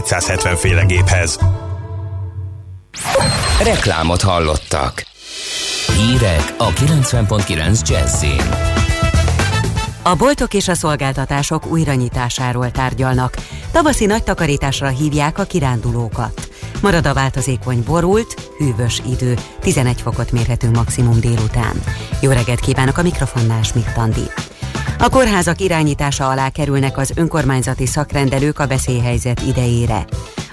270 féle géphez. Reklámot hallottak. Hírek a 90.9 Jazzin. A boltok és a szolgáltatások újranyitásáról tárgyalnak. Tavaszi nagy takarításra hívják a kirándulókat. Marad a változékony borult, hűvös idő, 11 fokot mérhető maximum délután. Jó reggelt kívánok a mikrofonnál, Schmidt Andi. A kórházak irányítása alá kerülnek az önkormányzati szakrendelők a veszélyhelyzet idejére.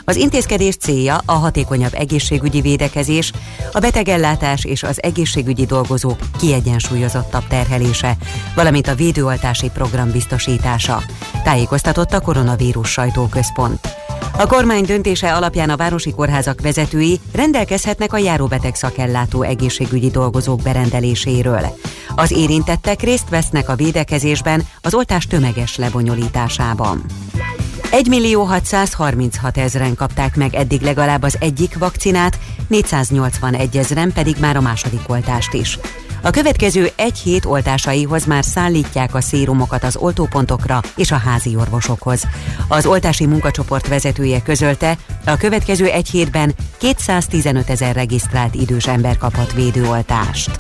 Az intézkedés célja a hatékonyabb egészségügyi védekezés, a betegellátás és az egészségügyi dolgozók kiegyensúlyozottabb terhelése, valamint a védőoltási program biztosítása, tájékoztatott a koronavírus sajtóközpont. A kormány döntése alapján a városi kórházak vezetői rendelkezhetnek a járóbeteg szakellátó egészségügyi dolgozók berendeléséről. Az érintettek részt vesznek a védekezésben az oltás tömeges lebonyolításában. 1 millió 636 ezeren kapták meg eddig legalább az egyik vakcinát, 481 ezeren pedig már a második oltást is. A következő egy hét oltásaihoz már szállítják a szérumokat az oltópontokra és a házi orvosokhoz. Az oltási munkacsoport vezetője közölte, a következő egy hétben 215 ezer regisztrált idős ember kaphat védőoltást.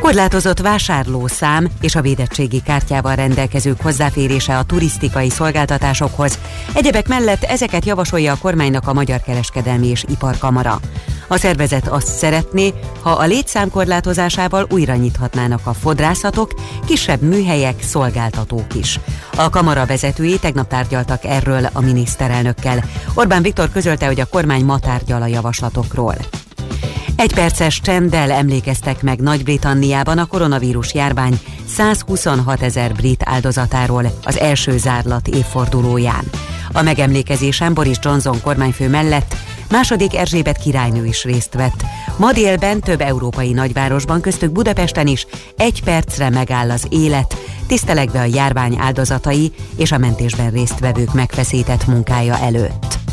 Korlátozott vásárlószám és a védettségi kártyával rendelkezők hozzáférése a turisztikai szolgáltatásokhoz. Egyebek mellett ezeket javasolja a kormánynak a Magyar Kereskedelmi és Iparkamara. A szervezet azt szeretné, ha a létszám korlátozásával újra nyithatnának a fodrászatok, kisebb műhelyek, szolgáltatók is. A kamara vezetői tegnap tárgyaltak erről a miniszterelnökkel. Orbán Viktor közölte, hogy a kormány ma tárgyal a javaslatokról. Egy perces csenddel emlékeztek meg Nagy-Britanniában a koronavírus járvány 126 ezer brit áldozatáról az első zárlat évfordulóján. A megemlékezésen Boris Johnson kormányfő mellett második Erzsébet királynő is részt vett. Ma délben több európai nagyvárosban, köztük Budapesten is egy percre megáll az élet, tisztelegve a járvány áldozatai és a mentésben résztvevők megfeszített munkája előtt.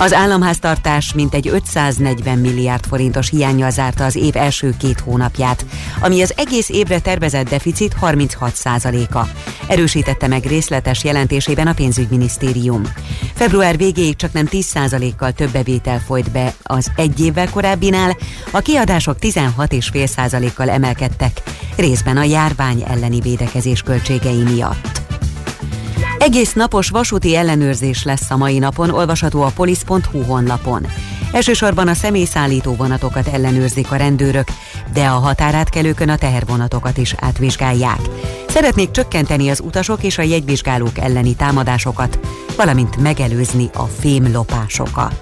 Az államháztartás mintegy 540 milliárd forintos hiányjal zárta az év első két hónapját, ami az egész évre tervezett deficit 36%-a. Erősítette meg részletes jelentésében a pénzügyminisztérium. Február végéig csak nem 10%-kal több bevétel folyt be az egy évvel korábbinál, a kiadások 16,5%-kal emelkedtek, részben a járvány elleni védekezés költségei miatt. Egész napos vasúti ellenőrzés lesz a mai napon, olvasható a polisz.hu honlapon. Elsősorban a személyszállító vonatokat ellenőrzik a rendőrök, de a határátkelőkön a tehervonatokat is átvizsgálják. Szeretnék csökkenteni az utasok és a jegyvizsgálók elleni támadásokat, valamint megelőzni a fémlopásokat.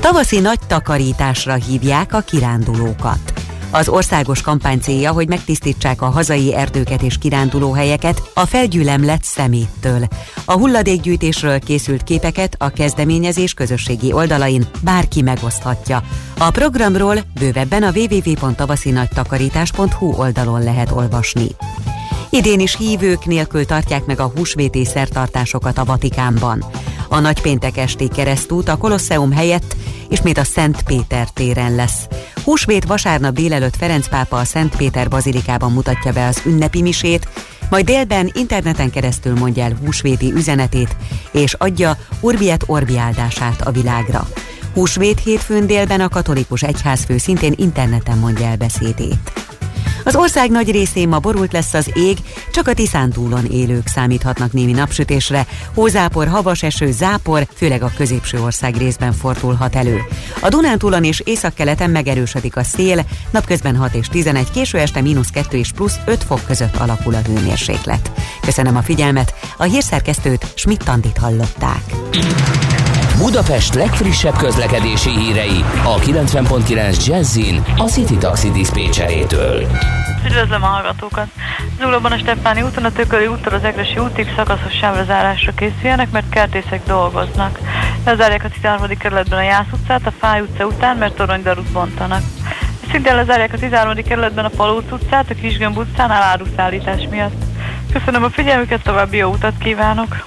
Tavaszi nagy takarításra hívják a kirándulókat. Az országos kampány célja, hogy megtisztítsák a hazai erdőket és kirándulóhelyeket a felgyülemlett szeméttől. A hulladékgyűjtésről készült képeket a kezdeményezés közösségi oldalain bárki megoszthatja. A programról bővebben a www.tavaszinagytakarítás.hu oldalon lehet olvasni. Idén is hívők nélkül tartják meg a húsvéti szertartásokat a Vatikánban. A nagypéntek esti keresztút a Kolosseum helyett ismét a Szent Péter téren lesz. Húsvét vasárnap délelőtt Ferenc pápa a Szent Péter bazilikában mutatja be az ünnepi misét, majd délben interneten keresztül mondja el húsvéti üzenetét, és adja Urbiet Orbi áldását a világra. Húsvét hétfőn délben a katolikus egyházfő szintén interneten mondja el beszédét. Az ország nagy részén ma borult lesz az ég, csak a Tiszántúlon élők számíthatnak némi napsütésre. Hózápor, havas eső, zápor, főleg a középső ország részben fordulhat elő. A Dunántúlon és északkeleten megerősödik a szél, napközben 6 és 11, késő este mínusz 2 és plusz 5 fok között alakul a hőmérséklet. Köszönöm a figyelmet, a hírszerkesztőt Schmidt-Tandit hallották. Budapest legfrissebb közlekedési hírei a 90.9 Jazzin a City Taxi Dispécsejétől. Üdvözlöm a hallgatókat! Zuglóban a Stepáni úton, a Tököli úttól az Egresi útig szakaszos sávlezárásra készüljenek, mert kertészek dolgoznak. Lezárják a 13. kerületben a Jász utcát, a Fáj utca után, mert toronydarút bontanak. Szintén lezárják a 13. kerületben a Palóc utcát, a Kisgömb utcán áruszállítás miatt. Köszönöm a figyelmüket, további jó utat kívánok!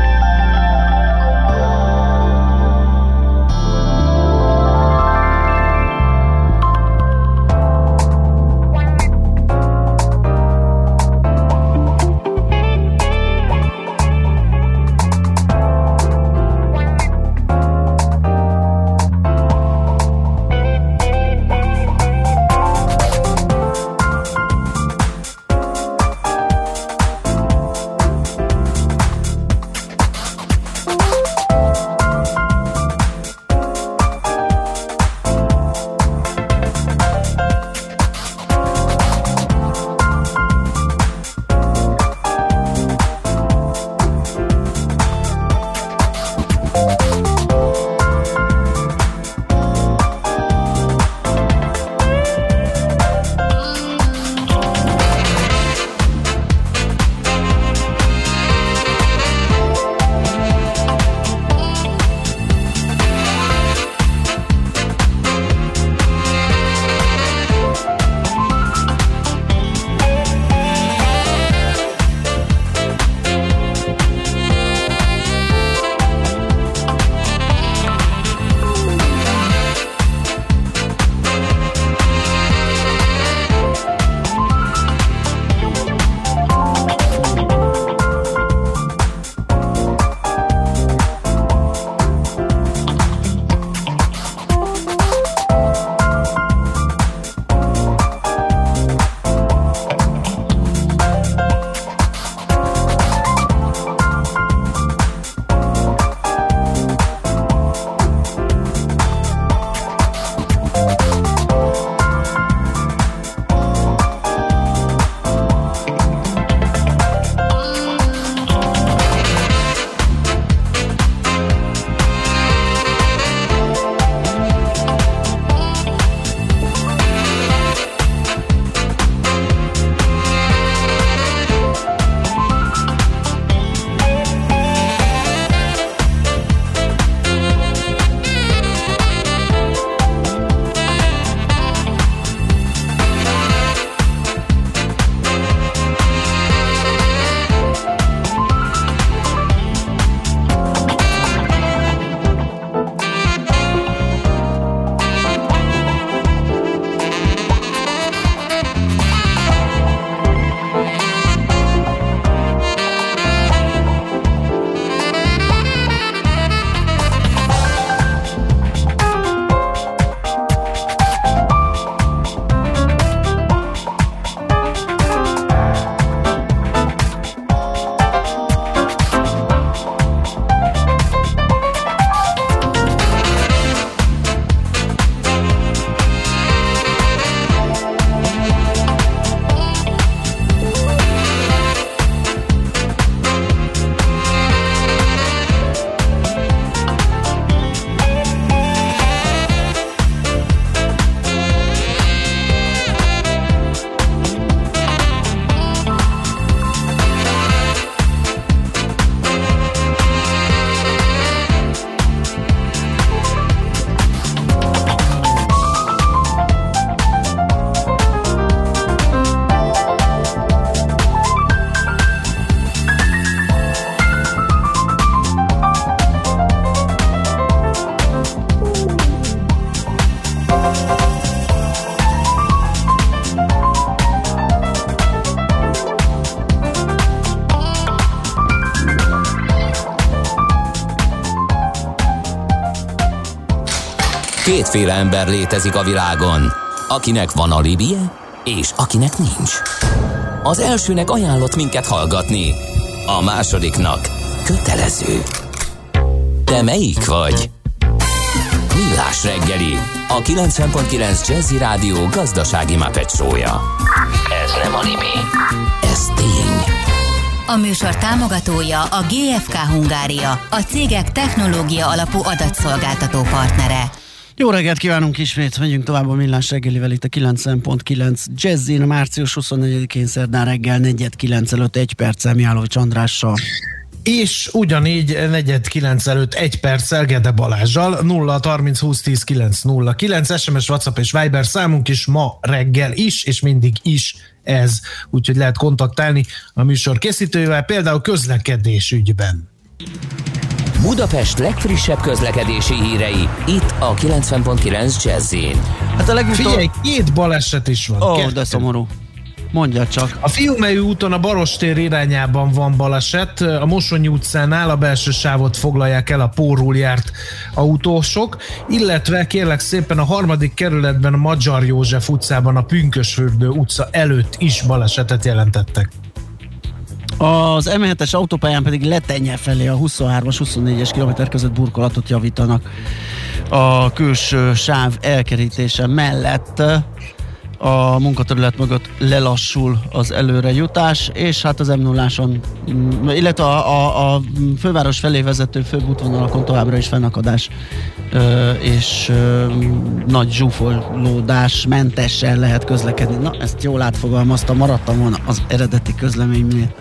Kétféle ember létezik a világon, akinek van alibije, és akinek nincs. Az elsőnek ajánlott minket hallgatni, a másodiknak kötelező. Te melyik vagy? Millás reggeli, a 90.9 Jazzy Rádió gazdasági mapetsója. Ez nem animi, ez tény. A műsor támogatója a GFK Hungária, a cégek technológia alapú adatszolgáltató partnere. Jó reggelt kívánunk ismét, megyünk tovább a millás reggelivel itt a 90.9 Jazzin, március 24-én szerdán reggel 4.9 előtt egy perccel Miálló Andrással. És ugyanígy negyed kilenc előtt egy perccel Gede Balázsjal 0 30 20 10 9 0 9 SMS, WhatsApp és Viber számunk is ma reggel is, és mindig is ez. Úgyhogy lehet kontaktálni a műsor készítőjével, például közlekedés ügyben. Budapest legfrissebb közlekedési hírei, itt a 90.9 jazz Hát a legutol... Figyelj, két baleset is van. Ó, oh, de szomorú. Mondja csak. A Fiumei úton a Barostér irányában van baleset. A Mosonyi utcánál a belső sávot foglalják el a pórul járt autósok, illetve kérlek szépen a harmadik kerületben a Magyar József utcában a Pünkösfürdő utca előtt is balesetet jelentettek. Az M7-es autópályán pedig letenye felé a 23-as, 24-es kilométer között burkolatot javítanak a külső sáv elkerítése mellett a munkaterület mögött lelassul az előre jutás, és hát az m 0 mm, illetve a, a, a főváros felé vezető főbb útvonalakon továbbra is fennakadás és nagy zsúfolódás mentesen lehet közlekedni. Na, ezt jól átfogalmazta, maradtam volna az eredeti közleménynél.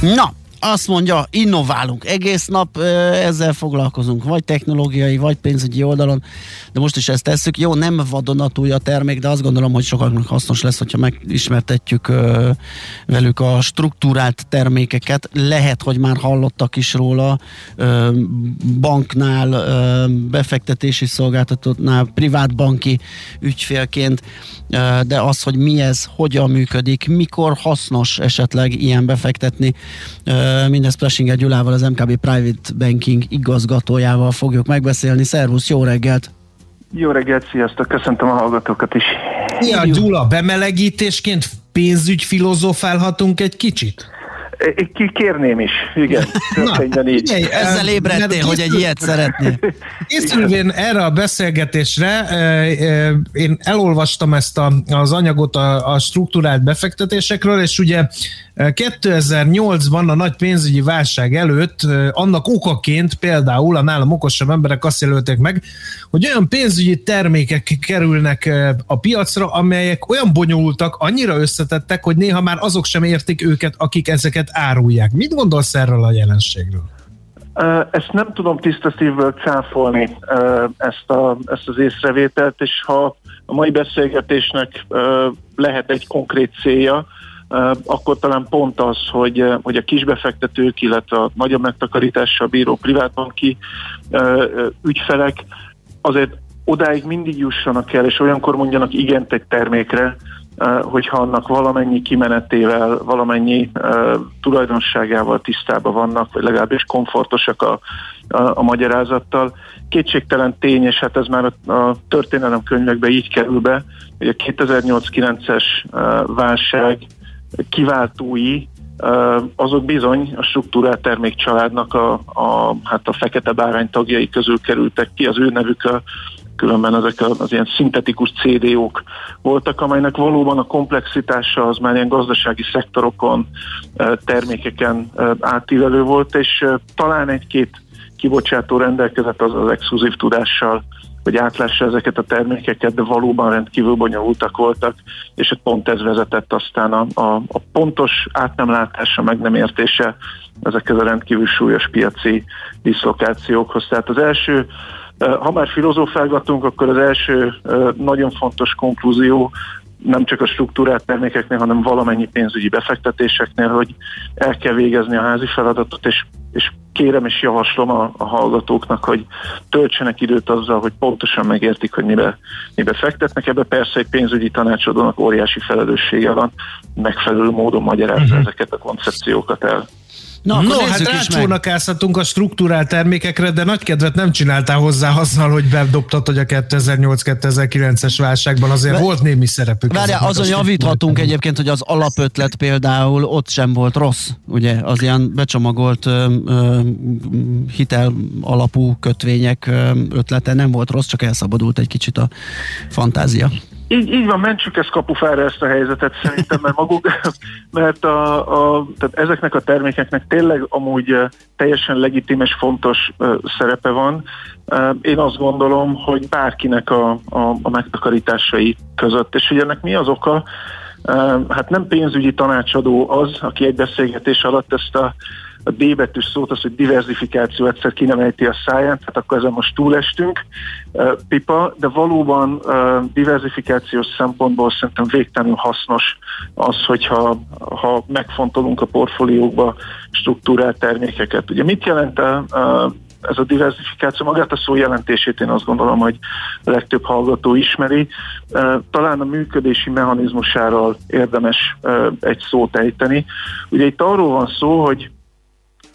Na, azt mondja, innoválunk. Egész nap ezzel foglalkozunk, vagy technológiai, vagy pénzügyi oldalon, de most is ezt tesszük. Jó, nem vadonatúj a termék, de azt gondolom, hogy sokaknak hasznos lesz, hogyha megismertetjük velük a struktúrált termékeket. Lehet, hogy már hallottak is róla banknál, befektetési szolgáltatónál, privátbanki ügyfélként, de az, hogy mi ez, hogyan működik, mikor hasznos esetleg ilyen befektetni, Mindezt Plesinger Gyulával, az MKB Private Banking igazgatójával fogjuk megbeszélni. Szervusz, jó reggelt! Jó reggelt, sziasztok, köszöntöm a hallgatókat is. Ja, Gyula, bemelegítésként pénzügy filozofálhatunk egy kicsit? Ki kérném is, igen. Na, így. Figyelj, Ezzel ébredtél, hogy egy ilyet szeretnél. Készülvén erre a beszélgetésre, én elolvastam ezt a, az anyagot a, a struktúrált befektetésekről, és ugye 2008-ban a nagy pénzügyi válság előtt annak okaként például a nálam okosabb emberek azt jelölték meg, hogy olyan pénzügyi termékek kerülnek a piacra, amelyek olyan bonyolultak, annyira összetettek, hogy néha már azok sem értik őket, akik ezeket árulják. Mit gondolsz erről a jelenségről? Ezt nem tudom tiszta szívből cáfolni, ezt, a, ezt az észrevételt, és ha a mai beszélgetésnek lehet egy konkrét célja, akkor talán pont az, hogy, hogy a kisbefektetők, illetve a nagyobb megtakarítással bíró privátbanki ügyfelek azért odáig mindig jussanak el, és olyankor mondjanak igent egy termékre, hogyha annak valamennyi kimenetével, valamennyi tulajdonságával tisztában vannak, vagy legalábbis komfortosak a, a, a magyarázattal. Kétségtelen tény, és hát ez már a, a történelemkönyvekbe így kerül be, hogy a 2008-9-es válság kiváltói azok bizony a struktúrát termékcsaládnak a, a, hát a fekete bárány tagjai közül kerültek ki, az ő nevük a, különben ezek az ilyen szintetikus CDO-k voltak, amelynek valóban a komplexitása az már ilyen gazdasági szektorokon, termékeken átívelő volt, és talán egy-két kibocsátó rendelkezett az az exkluzív tudással, hogy átlássa ezeket a termékeket, de valóban rendkívül bonyolultak voltak, és pont ez vezetett aztán a, a, a pontos átnemlátása, meg nem értése ezekhez a rendkívül súlyos piaci diszlokációkhoz. Tehát az első ha már filozófálgatunk, akkor az első nagyon fontos konklúzió nem csak a struktúrát termékeknél, hanem valamennyi pénzügyi befektetéseknél, hogy el kell végezni a házi feladatot, és, és kérem és javaslom a, a hallgatóknak, hogy töltsenek időt azzal, hogy pontosan megértik, hogy mibe, mibe fektetnek. Ebbe persze egy pénzügyi tanácsadónak óriási felelőssége van, megfelelő módon magyarázza uh-huh. ezeket a koncepciókat el. Na, no, hát rácsónakázhatunk a struktúrált termékekre, de nagy kedvet nem csináltál hozzá azzal, hogy bedobtad, hogy a 2008-2009-es válságban azért Be, volt némi szerepük. Várjál, azon javíthatunk egyébként, hogy az alapötlet például ott sem volt rossz, ugye, az ilyen becsomagolt ö, ö, hitel alapú kötvények ö, ötlete nem volt rossz, csak elszabadult egy kicsit a fantázia. Így, így van, mentsük ezt kapufára ezt a helyzetet szerintem, mert maguk, mert a, a, tehát ezeknek a termékeknek tényleg amúgy teljesen legitimes, fontos uh, szerepe van. Én azt gondolom, hogy bárkinek a, a, a megtakarításai között, és hogy ennek mi az oka, hát nem pénzügyi tanácsadó az, aki egy beszélgetés alatt ezt a a D betűs szót, az, hogy diversifikáció egyszer ki nem ejti a száján, tehát akkor ezen most túlestünk, pipa, de valóban diversifikációs szempontból szerintem végtelenül hasznos az, hogyha ha megfontolunk a portfóliókba struktúrált termékeket. Ugye mit jelent a, ez a diversifikáció, magát a szó jelentését én azt gondolom, hogy a legtöbb hallgató ismeri. Talán a működési mechanizmusáról érdemes egy szót ejteni. Ugye itt arról van szó, hogy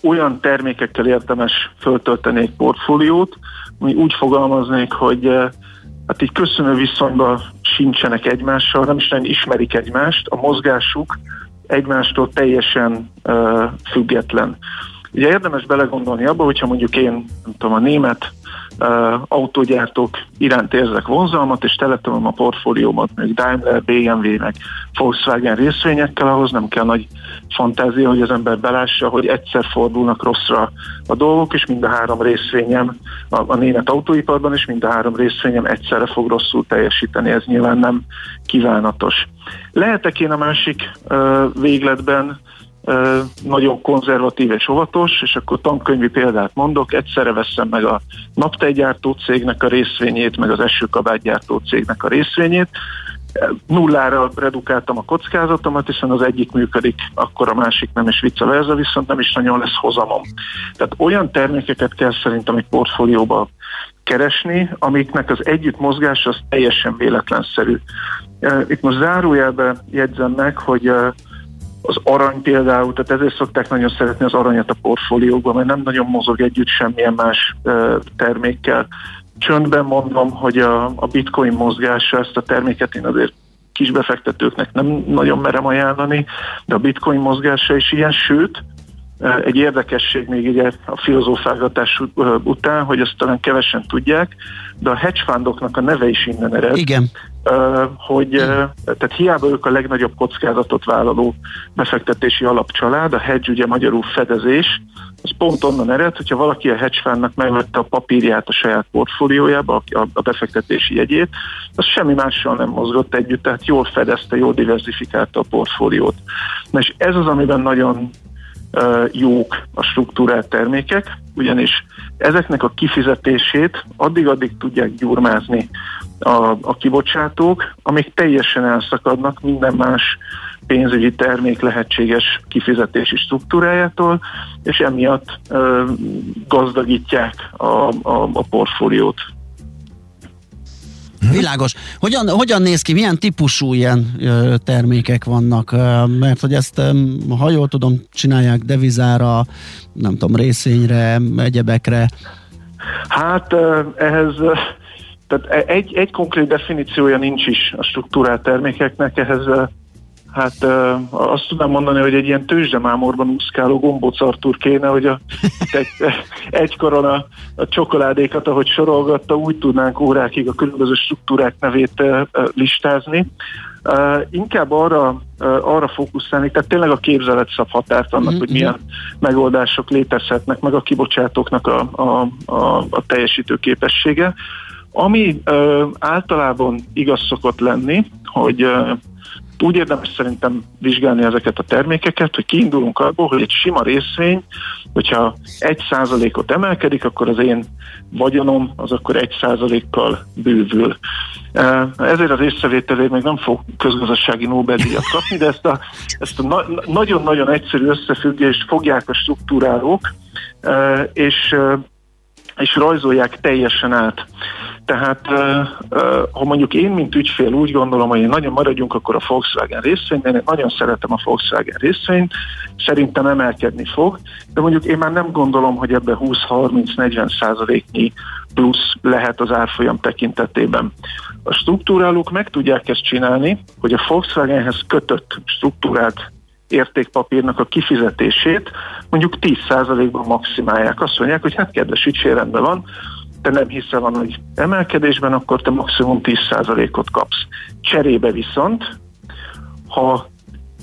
olyan termékekkel érdemes föltölteni egy portfóliót, ami úgy fogalmaznék, hogy eh, hát így köszönő viszonyban sincsenek egymással, nem is nem ismerik egymást, a mozgásuk egymástól teljesen uh, független. Ugye érdemes belegondolni abba, hogyha mondjuk én, nem tudom, a német autógyártók iránt érzek vonzalmat, és teletömöm a portfóliómat, még Daimler, BMW, meg Volkswagen részvényekkel, ahhoz nem kell nagy fantázia, hogy az ember belássa, hogy egyszer fordulnak rosszra a dolgok, és mind a három részvényem a, a német autóiparban, és mind a három részvényem egyszerre fog rosszul teljesíteni, ez nyilván nem kívánatos. Lehetek én a másik uh, végletben nagyon konzervatív és óvatos, és akkor tankönyvi példát mondok, egyszerre veszem meg a naptejgyártó cégnek a részvényét, meg az esőkabátgyártó cégnek a részvényét, nullára redukáltam a kockázatomat, hiszen az egyik működik, akkor a másik nem, és vice versa, viszont nem is nagyon lesz hozamom. Tehát olyan termékeket kell szerintem egy portfólióba keresni, amiknek az együtt mozgás az teljesen véletlenszerű. Itt most zárójelben jegyzem meg, hogy az arany például, tehát ezért szokták nagyon szeretni az aranyat a portfóliókban, mert nem nagyon mozog együtt semmilyen más termékkel. Csöndben mondom, hogy a, a bitcoin mozgása ezt a terméket én azért kisbefektetőknek nem nagyon merem ajánlani, de a bitcoin mozgása is ilyen, sőt, egy érdekesség még ugye a filozófálgatás után, hogy ezt talán kevesen tudják, de a hedge fundoknak a neve is innen ered. Igen hogy tehát hiába ők a legnagyobb kockázatot vállaló befektetési alapcsalád, a hedge ugye magyarul fedezés, az pont onnan ered, hogyha valaki a hedge fundnak megvette a papírját a saját portfóliójába, a befektetési jegyét, az semmi mással nem mozgott együtt, tehát jól fedezte, jól diversifikálta a portfóliót. Na és ez az, amiben nagyon jók a struktúrált termékek, ugyanis ezeknek a kifizetését addig-addig tudják gyurmázni a, a kibocsátók, amik teljesen elszakadnak minden más pénzügyi termék lehetséges kifizetési struktúrájától, és emiatt ö, gazdagítják a, a, a portfóliót. Világos. Hogyan, hogyan néz ki, milyen típusú ilyen ö, termékek vannak? Ö, mert hogy ezt, ö, ha jól tudom, csinálják devizára, nem tudom, részvényre, egyebekre. Hát ehhez tehát e- egy, egy konkrét definíciója nincs is a struktúrált termékeknek, ehhez Hát azt tudnám mondani, hogy egy ilyen tőzsdemámorban úszkáló gombócartúr kéne, hogy a, egy, egykoron a, a csokoládékat, ahogy sorolgatta, úgy tudnánk órákig a különböző struktúrák nevét listázni. Uh, inkább arra, uh, arra fókuszálni, tehát tényleg a képzelet szab határt annak, mm-hmm. hogy milyen megoldások létezhetnek, meg a kibocsátóknak a, a, a, a teljesítő képessége. Ami uh, általában igaz szokott lenni, hogy uh, úgy érdemes szerintem vizsgálni ezeket a termékeket, hogy kiindulunk abból, hogy egy sima részvény, hogyha egy százalékot emelkedik, akkor az én vagyonom az akkor egy százalékkal bővül. Ezért az észrevételért még nem fog közgazdasági Nobel-díjat kapni, de ezt a, ezt a na- nagyon-nagyon egyszerű összefüggést fogják a struktúrálók, és, és rajzolják teljesen át. Tehát ha mondjuk én, mint ügyfél úgy gondolom, hogy én nagyon maradjunk akkor a Volkswagen részvényben, én nagyon szeretem a Volkswagen részvényt, szerintem emelkedni fog, de mondjuk én már nem gondolom, hogy ebbe 20-30-40 százaléknyi plusz lehet az árfolyam tekintetében. A struktúrálók meg tudják ezt csinálni, hogy a Volkswagenhez kötött struktúrált értékpapírnak a kifizetését mondjuk 10%-ban maximálják. Azt mondják, hogy hát kedves ügyfél, rendben van, te nem hiszel van, hogy emelkedésben, akkor te maximum 10%-ot kapsz. Cserébe viszont, ha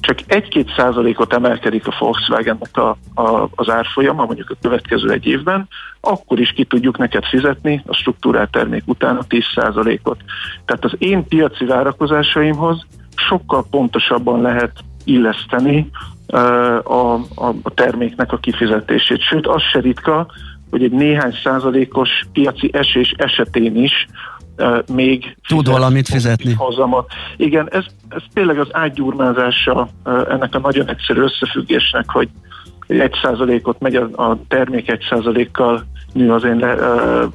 csak 1-2 százalékot emelkedik a Volkswagennek a, a, az árfolyama, mondjuk a következő egy évben, akkor is ki tudjuk neked fizetni a struktúrált termék után a 10 százalékot. Tehát az én piaci várakozásaimhoz sokkal pontosabban lehet illeszteni a, a, a terméknek a kifizetését. Sőt, az se ritka, hogy egy néhány százalékos piaci esés esetén is uh, még tud valamit fizetni. Hozamot. Igen, ez, ez tényleg az ágygyurmázása uh, ennek a nagyon egyszerű összefüggésnek, hogy egy százalékot megy a, a termék egy százalékkal nő az én,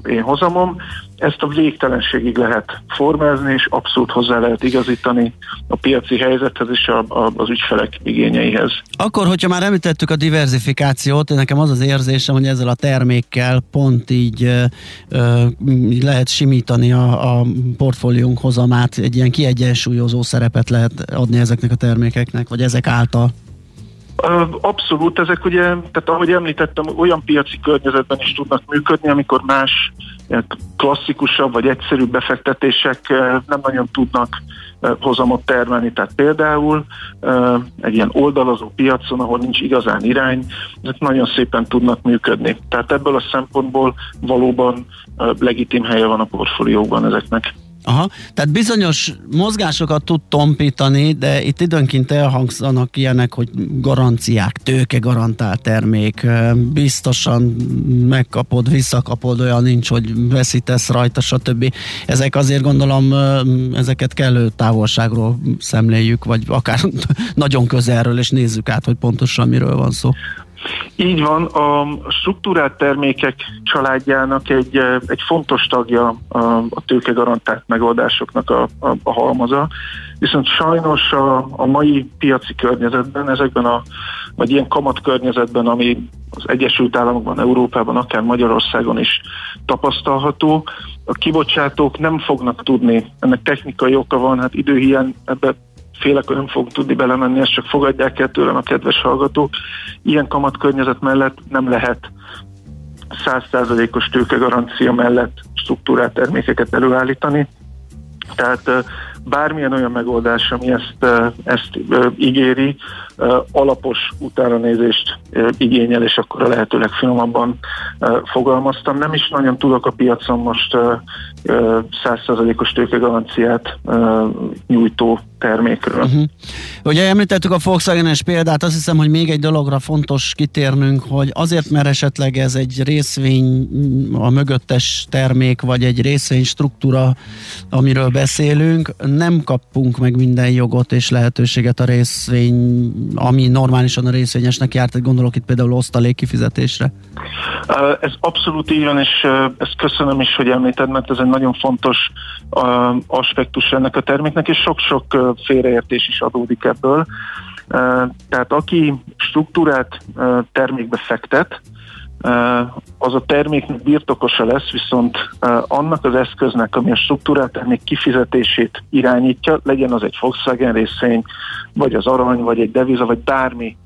én hozamom. Ezt a végtelenségig lehet formázni, és abszolút hozzá lehet igazítani a piaci helyzethez és a, a, az ügyfelek igényeihez. Akkor, hogyha már említettük a diversifikációt, nekem az az érzésem, hogy ezzel a termékkel pont így, ö, ö, lehet simítani a, a portfóliónk hozamát, egy ilyen kiegyensúlyozó szerepet lehet adni ezeknek a termékeknek, vagy ezek által. Abszolút, ezek ugye, tehát ahogy említettem, olyan piaci környezetben is tudnak működni, amikor más klasszikusabb vagy egyszerűbb befektetések nem nagyon tudnak hozamot termelni. Tehát például egy ilyen oldalazó piacon, ahol nincs igazán irány, ezek nagyon szépen tudnak működni. Tehát ebből a szempontból valóban legitim helye van a portfólióban ezeknek. Aha, tehát bizonyos mozgásokat tud tompítani, de itt időnként elhangzanak ilyenek, hogy garanciák, tőke garantált termék, biztosan megkapod, visszakapod, olyan nincs, hogy veszítesz rajta, stb. Ezek azért gondolom, ezeket kellő távolságról szemléljük, vagy akár nagyon közelről, és nézzük át, hogy pontosan miről van szó. Így van, a struktúrált termékek családjának egy, egy fontos tagja a, a tőkegarantált megoldásoknak a, a, a halmaza, viszont sajnos a, a mai piaci környezetben, ezekben a, vagy ilyen kamat környezetben, ami az Egyesült Államokban, Európában, akár Magyarországon is tapasztalható, a kibocsátók nem fognak tudni, ennek technikai oka van, hát időhiány ebbe félek, hogy nem fog tudni belemenni, ezt csak fogadják el tőlem a kedves hallgatók. Ilyen kamatkörnyezet mellett nem lehet 100%-os tőkegarancia mellett struktúrált termékeket előállítani. Tehát bármilyen olyan megoldás, ami ezt, ezt ígéri, alapos utánanézést igényel, és akkor a lehető legfinomabban fogalmaztam. Nem is nagyon tudok a piacon most százszerzalékos tőkegaranciát nyújtó termékről. Uh-huh. Ugye említettük a Volkswagen-es példát, azt hiszem, hogy még egy dologra fontos kitérnünk, hogy azért, mert esetleg ez egy részvény a mögöttes termék, vagy egy részvény struktúra, amiről beszélünk, nem kapunk meg minden jogot és lehetőséget a részvény, ami normálisan a részvényesnek járt, gondolok itt például osztalék kifizetésre. Ez abszolút így van, és ezt köszönöm is, hogy említed, mert ez egy nagyon fontos aspektus ennek a terméknek, és sok-sok félreértés is adódik ebből. Tehát aki struktúrát termékbe fektet, az a terméknek birtokosa lesz, viszont annak az eszköznek, ami a struktúrát termék kifizetését irányítja, legyen az egy Volkswagen részvény, vagy az arany, vagy egy deviza, vagy bármi,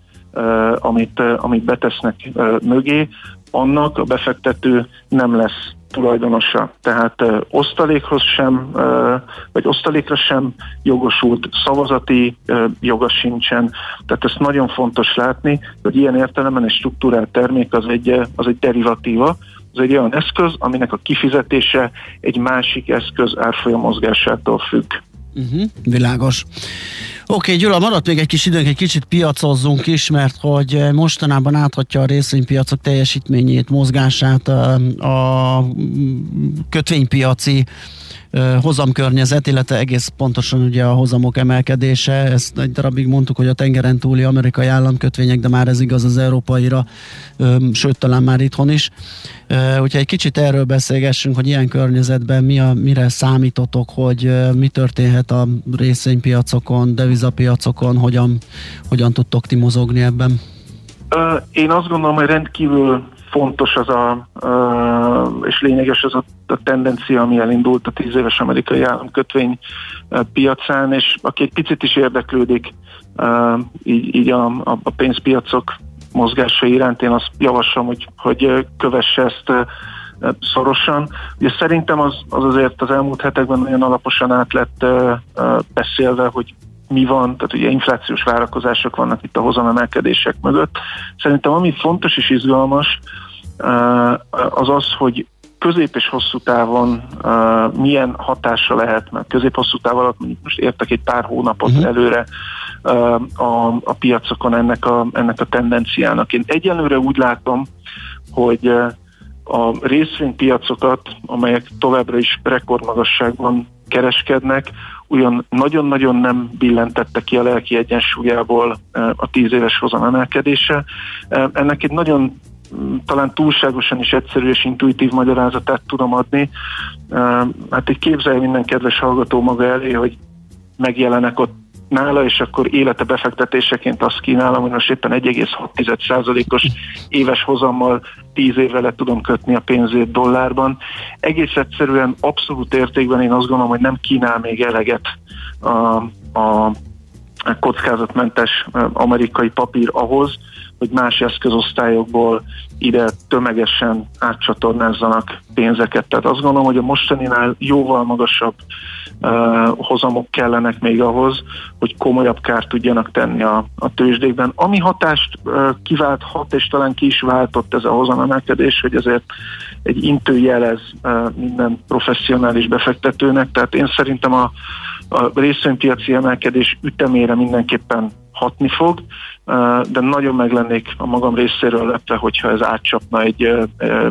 amit, amit betesznek mögé, annak a befektető nem lesz tulajdonosa. Tehát ö, osztalékhoz sem, ö, vagy osztalékra sem jogosult, szavazati ö, joga sincsen. Tehát ezt nagyon fontos látni, hogy ilyen értelemben egy struktúrált termék az egy, az egy derivatíva, az egy olyan eszköz, aminek a kifizetése egy másik eszköz árfolyam mozgásától függ. Uh-huh, világos. Oké, okay, Gyula, maradt még egy kis időnk, egy kicsit piacozzunk is, mert hogy mostanában áthatja a részvénypiacok teljesítményét, mozgását a, kötvénypiaci hozamkörnyezet, illetve egész pontosan ugye a hozamok emelkedése. Ezt egy darabig mondtuk, hogy a tengeren túli amerikai államkötvények, de már ez igaz az európaira, sőt talán már itthon is. Úgyhogy egy kicsit erről beszélgessünk, hogy ilyen környezetben mi a, mire számítotok, hogy mi történhet a részvénypiacokon, devizapiacokon, hogyan, hogyan tudtok ti mozogni ebben? Én azt gondolom, hogy rendkívül fontos az a, és lényeges az a, a tendencia, ami elindult a tíz éves amerikai államkötvény piacán, és aki egy picit is érdeklődik így, így a, a pénzpiacok mozgása iránt, én azt javaslom, hogy, hogy kövesse ezt szorosan. Ugye szerintem az, az azért az elmúlt hetekben nagyon alaposan át lett beszélve, hogy mi van, tehát ugye inflációs várakozások vannak itt a hozamemelkedések mögött. Szerintem ami fontos és izgalmas, az az, hogy közép és hosszú távon uh, milyen hatása lehet, mert közép-hosszú táv alatt mondjuk most értek egy pár hónapot uh-huh. előre uh, a, a piacokon ennek a, ennek a tendenciának. Én egyelőre úgy látom, hogy uh, a részvénypiacokat, amelyek továbbra is rekordmagasságban kereskednek, olyan nagyon-nagyon nem billentette ki a lelki egyensúlyából a tíz éves hozam emelkedése. Ennek egy nagyon talán túlságosan is egyszerű és intuitív magyarázatát tudom adni. Hát egy képzelje minden kedves hallgató maga elé, hogy megjelenek ott nála, és akkor élete befektetéseként azt kínálom, hogy most éppen 1,6%-os éves hozammal 10 évre le tudom kötni a pénzét dollárban. Egész egyszerűen abszolút értékben én azt gondolom, hogy nem kínál még eleget a, a kockázatmentes amerikai papír ahhoz, hogy más eszközosztályokból ide tömegesen átcsatornázzanak pénzeket. Tehát azt gondolom, hogy a mostaninál jóval magasabb uh, hozamok kellenek még ahhoz, hogy komolyabb kárt tudjanak tenni a, a tőzsdékben. Ami hatást uh, kiválthat, és talán ki is váltott ez a hozamemelkedés, hogy ezért egy intő jelez uh, minden professzionális befektetőnek, tehát én szerintem a, a részvénypiaci emelkedés ütemére mindenképpen hatni fog, de nagyon meglennék a magam részéről lepve, hogyha ez átcsapna egy,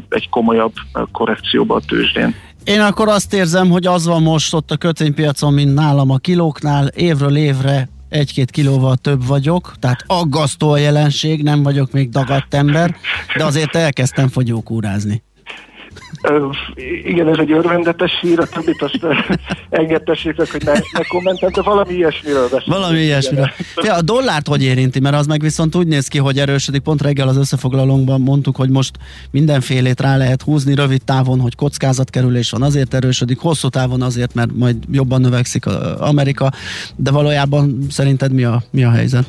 egy komolyabb korrekcióba a tőzsdén. Én akkor azt érzem, hogy az van most ott a kötvénypiacon, mint nálam a kilóknál, évről évre egy-két kilóval több vagyok, tehát aggasztó a jelenség, nem vagyok még dagadt ember, de azért elkezdtem fogyókúrázni. Igen, ez egy örvendetes hír, a többit azt engedtessék meg, hogy ne, ne kommentem, de valami ilyesmiről beszélünk. Valami ilyesmiről. Ja, a dollárt hogy érinti? Mert az meg viszont úgy néz ki, hogy erősödik. Pont reggel az összefoglalónkban mondtuk, hogy most mindenfélét rá lehet húzni rövid távon, hogy kockázatkerülés van, azért erősödik, hosszú távon azért, mert majd jobban növekszik Amerika, de valójában szerinted mi a, mi a helyzet?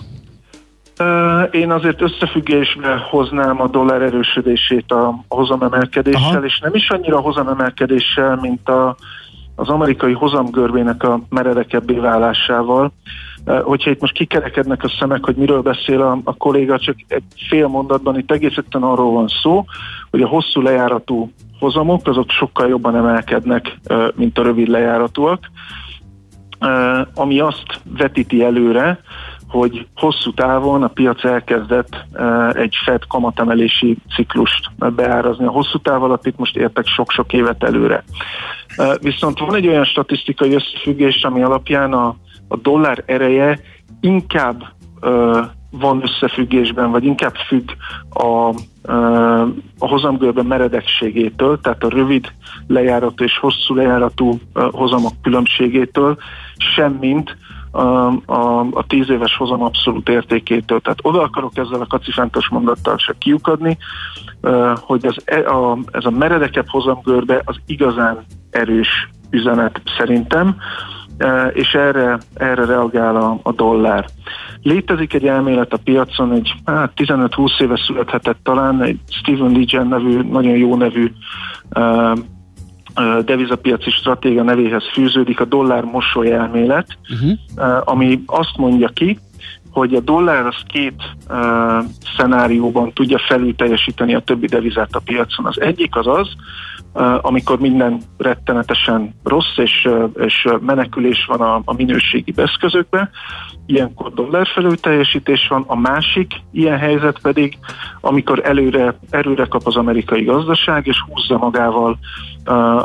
Én azért összefüggésbe hoznám a dollár erősödését a hozamemelkedéssel, Aha. és nem is annyira a hozamemelkedéssel, mint a, az amerikai hozamgörbének a meredekebbé válásával. Hogyha itt most kikerekednek a szemek, hogy miről beszél a, a kolléga, csak egy fél mondatban itt egész arról van szó, hogy a hosszú lejáratú hozamok azok sokkal jobban emelkednek, mint a rövid lejáratúak, ami azt vetíti előre, hogy hosszú távon a piac elkezdett egy Fed kamatemelési ciklust beárazni. A hosszú táv alatt itt most értek sok-sok évet előre. Viszont van egy olyan statisztikai összefüggés, ami alapján a, a dollár ereje inkább van összefüggésben, vagy inkább függ a, a hozamgörben meredekségétől, tehát a rövid lejáratú és hosszú lejáratú hozamok különbségétől, semmint a, a, a tíz éves hozam abszolút értékétől. Tehát oda akarok ezzel a kacifántos mondattal se kiukadni, hogy az, e, a, ez a meredekebb hozamgörbe az igazán erős üzenet szerintem, és erre, erre reagál a, a dollár. Létezik egy elmélet a piacon, egy hát 15-20 éve születhetett talán, egy Stephen Legion nevű, nagyon jó nevű devizapiaci stratégia nevéhez fűződik a dollár mosoly elmélet, uh-huh. ami azt mondja ki, hogy a dollár az két uh, szenárióban tudja felül teljesíteni a többi devizát a piacon. Az egyik az az, uh, amikor minden rettenetesen rossz és, uh, és menekülés van a, a minőségi eszközökbe, ilyenkor dollár teljesítés van, a másik ilyen helyzet pedig, amikor előre, erőre kap az amerikai gazdaság, és húzza magával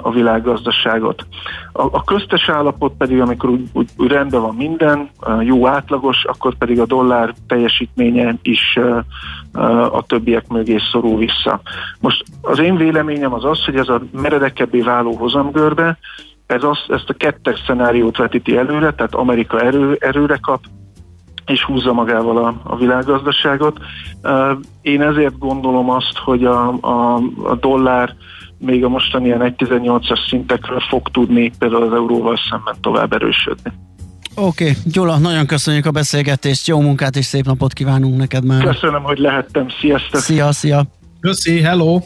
a világgazdaságot. A, a köztes állapot pedig, amikor úgy, úgy, úgy rendben van minden, jó átlagos, akkor pedig a dollár teljesítménye is a többiek mögé szorul vissza. Most az én véleményem az az, hogy ez a meredekebbé váló hozamgörbe, ez az, ezt a kettes szenáriót vetíti előre, tehát Amerika erő, erőre kap, és húzza magával a, a világgazdaságot. Én ezért gondolom azt, hogy a, a, a dollár még a mostani ilyen 1,18-as szintekről fog tudni például az euróval szemben tovább erősödni. Oké, okay. Gyula, nagyon köszönjük a beszélgetést, jó munkát és szép napot kívánunk neked már. Köszönöm, hogy lehettem, sziasztok! Szia, szia! Köszi, hello!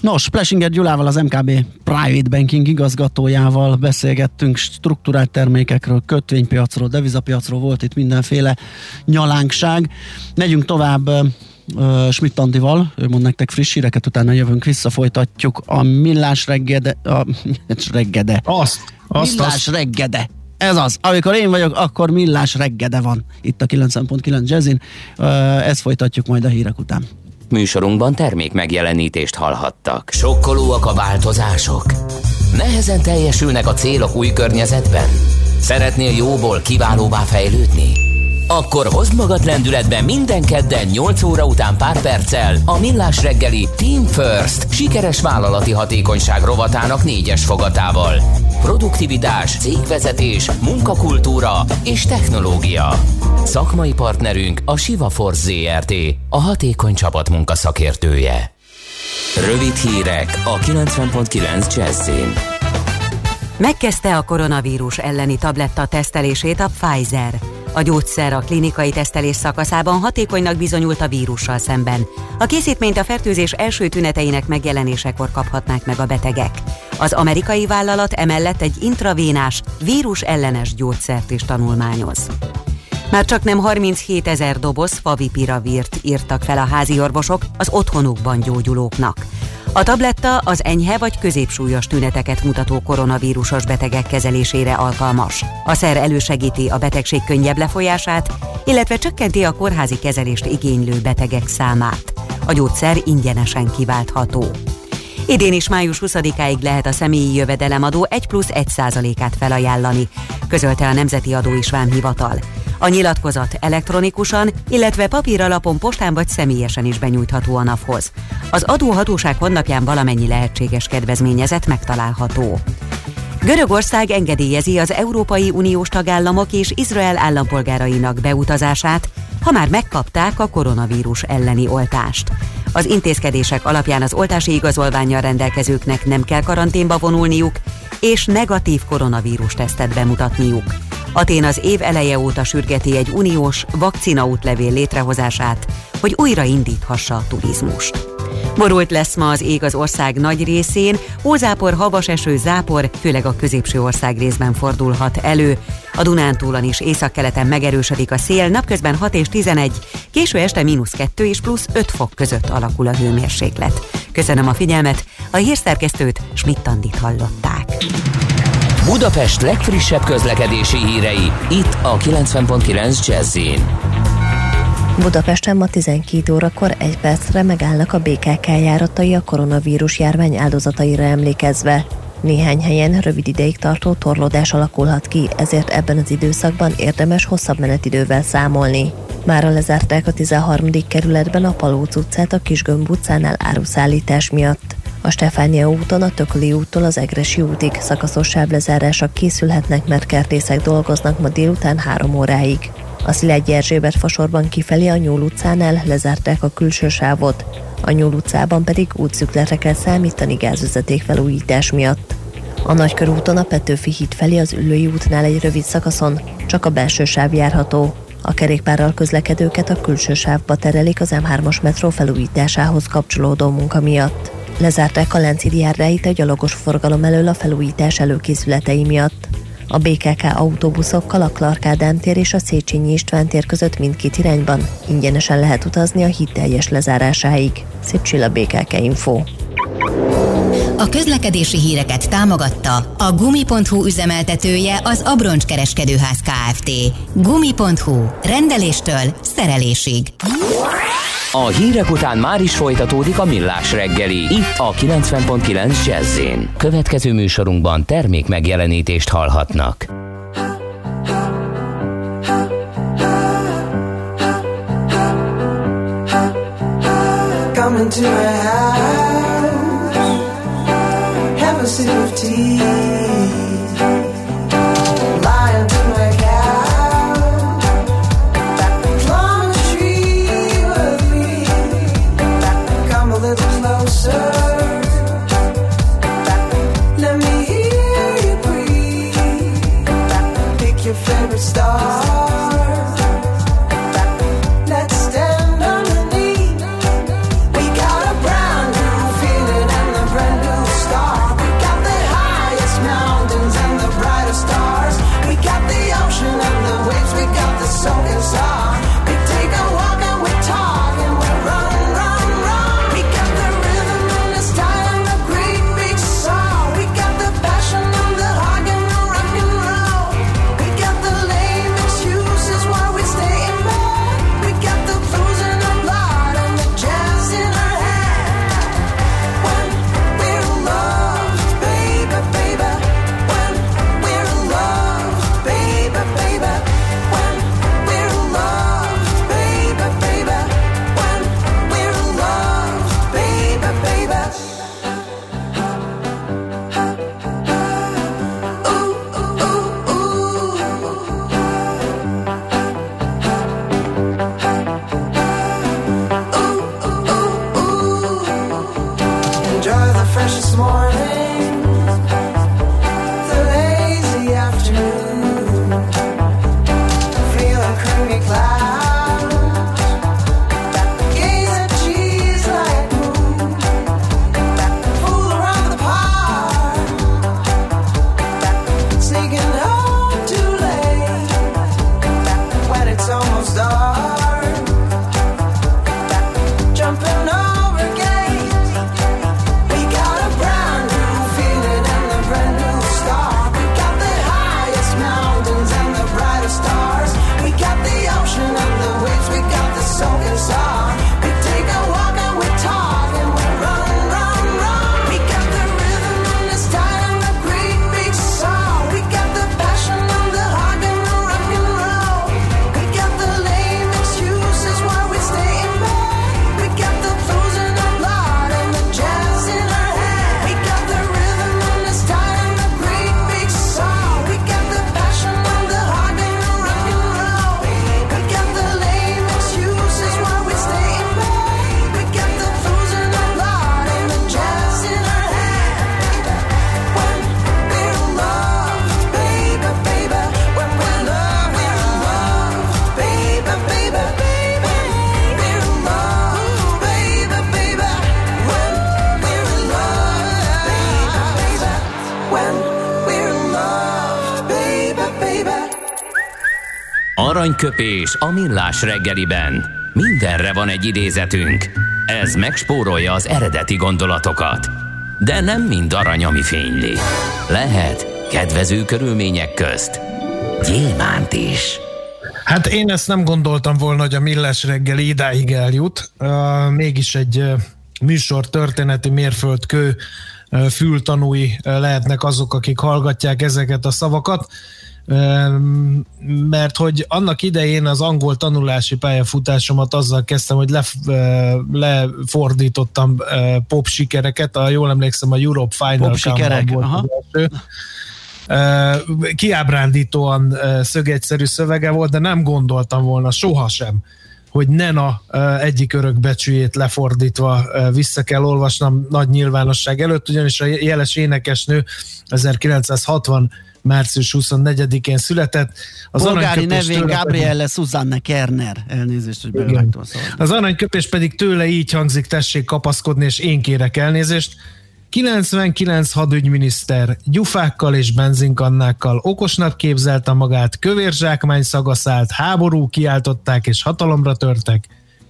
Nos, Plesinger Gyulával, az MKB Private Banking igazgatójával beszélgettünk struktúrált termékekről, kötvénypiacról, devizapiacról, volt itt mindenféle nyalánkság. Megyünk tovább uh, Schmidt Andival, ő mond nektek friss híreket, utána jövünk vissza, folytatjuk a millás reggede, a, reggede. Azt, azt, millás azt. reggede. Ez az. Amikor én vagyok, akkor millás reggede van itt a 9.9 Jazzin. Uh, ezt folytatjuk majd a hírek után. Műsorunkban termék megjelenítést hallhattak. Sokkolóak a változások? Nehezen teljesülnek a célok új környezetben? Szeretnél jóból kiválóvá fejlődni? Akkor hozd magad lendületben minden kedden 8 óra után pár perccel a Millás reggeli Team First sikeres vállalati hatékonyság rovatának négyes fogatával. Produktivitás, cégvezetés, munkakultúra és technológia. Szakmai partnerünk a Siva Force ZRT, a hatékony csapatmunka szakértője. Rövid hírek a 90.9 Jazzin. Megkezdte a koronavírus elleni tabletta tesztelését a Pfizer. A gyógyszer a klinikai tesztelés szakaszában hatékonynak bizonyult a vírussal szemben. A készítményt a fertőzés első tüneteinek megjelenésekor kaphatnák meg a betegek. Az amerikai vállalat emellett egy intravénás, vírus ellenes gyógyszert is tanulmányoz. Már csak nem 37 ezer doboz favipiravírt írtak fel a házi orvosok az otthonukban gyógyulóknak. A tabletta az enyhe vagy középsúlyos tüneteket mutató koronavírusos betegek kezelésére alkalmas. A szer elősegíti a betegség könnyebb lefolyását, illetve csökkenti a kórházi kezelést igénylő betegek számát. A gyógyszer ingyenesen kiváltható. Idén is május 20-áig lehet a személyi jövedelemadó 1 plusz 1 százalékát felajánlani, közölte a Nemzeti Adóisvámhivatal. A nyilatkozat elektronikusan, illetve papíralapon postán vagy személyesen is benyújtható a NAV-hoz. Az adóhatóság honlapján valamennyi lehetséges kedvezményezet megtalálható. Görögország engedélyezi az Európai Uniós tagállamok és Izrael állampolgárainak beutazását, ha már megkapták a koronavírus elleni oltást. Az intézkedések alapján az oltási igazolványjal rendelkezőknek nem kell karanténba vonulniuk, és negatív koronavírus tesztet bemutatniuk. Atén az év eleje óta sürgeti egy uniós vakcinaútlevél létrehozását, hogy újra indíthassa a turizmust. Borult lesz ma az ég az ország nagy részén, hózápor, havas eső, zápor, főleg a középső ország részben fordulhat elő. A Dunántúlon is északkeleten megerősödik a szél, napközben 6 és 11, késő este mínusz 2 és plusz 5 fok között alakul a hőmérséklet. Köszönöm a figyelmet, a hírszerkesztőt Schmidt-Tandit hallották. Budapest legfrissebb közlekedési hírei, itt a 90.9 jazz Budapesten ma 12 órakor egy percre megállnak a BKK járatai a koronavírus járvány áldozataira emlékezve. Néhány helyen rövid ideig tartó torlódás alakulhat ki, ezért ebben az időszakban érdemes hosszabb menetidővel számolni. Mára lezárták a 13. kerületben a Palóc utcát a Kisgömb utcánál áruszállítás miatt. A Stefánia úton a Tököli úttól az Egresi útig szakaszos sávlezárások készülhetnek, mert kertészek dolgoznak ma délután három óráig. A Szilágyi Erzsébet fasorban kifelé a Nyúl utcánál lezárták a külső sávot, a Nyúl utcában pedig útszükletre kell számítani gázvezeték felújítás miatt. A Nagykörúton a Petőfi híd felé az Üllői útnál egy rövid szakaszon csak a belső sáv járható. A kerékpárral közlekedőket a külső sávba terelik az M3-as metró felújításához kapcsolódó munka miatt. Lezárták a Lánchidi járdáit a gyalogos forgalom elől a felújítás előkészületei miatt. A BKK autóbuszokkal a Clark Ádám tér és a Széchenyi István tér között mindkét irányban ingyenesen lehet utazni a híd teljes lezárásáig. Szép Csilla BKK Info. A közlekedési híreket támogatta a Gumi.hu üzemeltetője az Abroncs Kereskedőház Kft. Gumi.hu. Rendeléstől szerelésig. A hírek után már is folytatódik a millás reggeli. Itt a 90.9 jazz Következő műsorunkban termék megjelenítést hallhatnak. Come to my house, have a sip of tea. Aranyköpés a millás reggeliben. Mindenre van egy idézetünk. Ez megspórolja az eredeti gondolatokat. De nem mind arany, ami fényli. Lehet kedvező körülmények közt gyémánt is. Hát én ezt nem gondoltam volna, hogy a millás reggeli idáig eljut. Mégis egy műsor történeti mérföldkő uh, fültanúi lehetnek azok, akik hallgatják ezeket a szavakat mert hogy annak idején az angol tanulási pályafutásomat azzal kezdtem, hogy lefordítottam pop sikereket, a, jól emlékszem a Europe Final pop sikerek, volt aha. Kiábrándítóan szögegyszerű szövege volt, de nem gondoltam volna sohasem, hogy Nena egyik örökbecsüjét lefordítva vissza kell olvasnom nagy nyilvánosság előtt, ugyanis a jeles énekesnő 1960 március 24-én született. Az Polgári nevén Gabriele Susanne Kerner. Elnézést, hogy belevágtam Az aranyköpés pedig tőle így hangzik, tessék kapaszkodni, és én kérek elnézést. 99 hadügyminiszter gyufákkal és benzinkannákkal okosnak képzelte magát, kövérzsákmány szagaszállt, háború kiáltották és hatalomra törtek.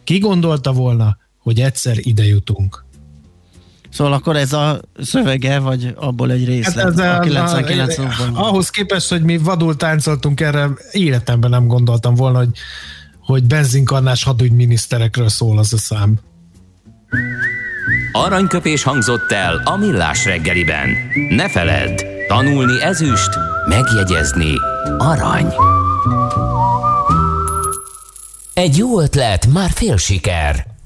Ki gondolta volna, hogy egyszer ide jutunk? Szóval akkor ez a szövege, vagy abból egy részlet hát ez a, a 99 a, Ahhoz képest, hogy mi vadul táncoltunk erre, életemben nem gondoltam volna, hogy, hogy benzinkarnás hadügyminiszterekről szól az a szám. Aranyköpés hangzott el a millás reggeliben. Ne feledd, tanulni ezüst, megjegyezni arany. Egy jó ötlet, már fél siker.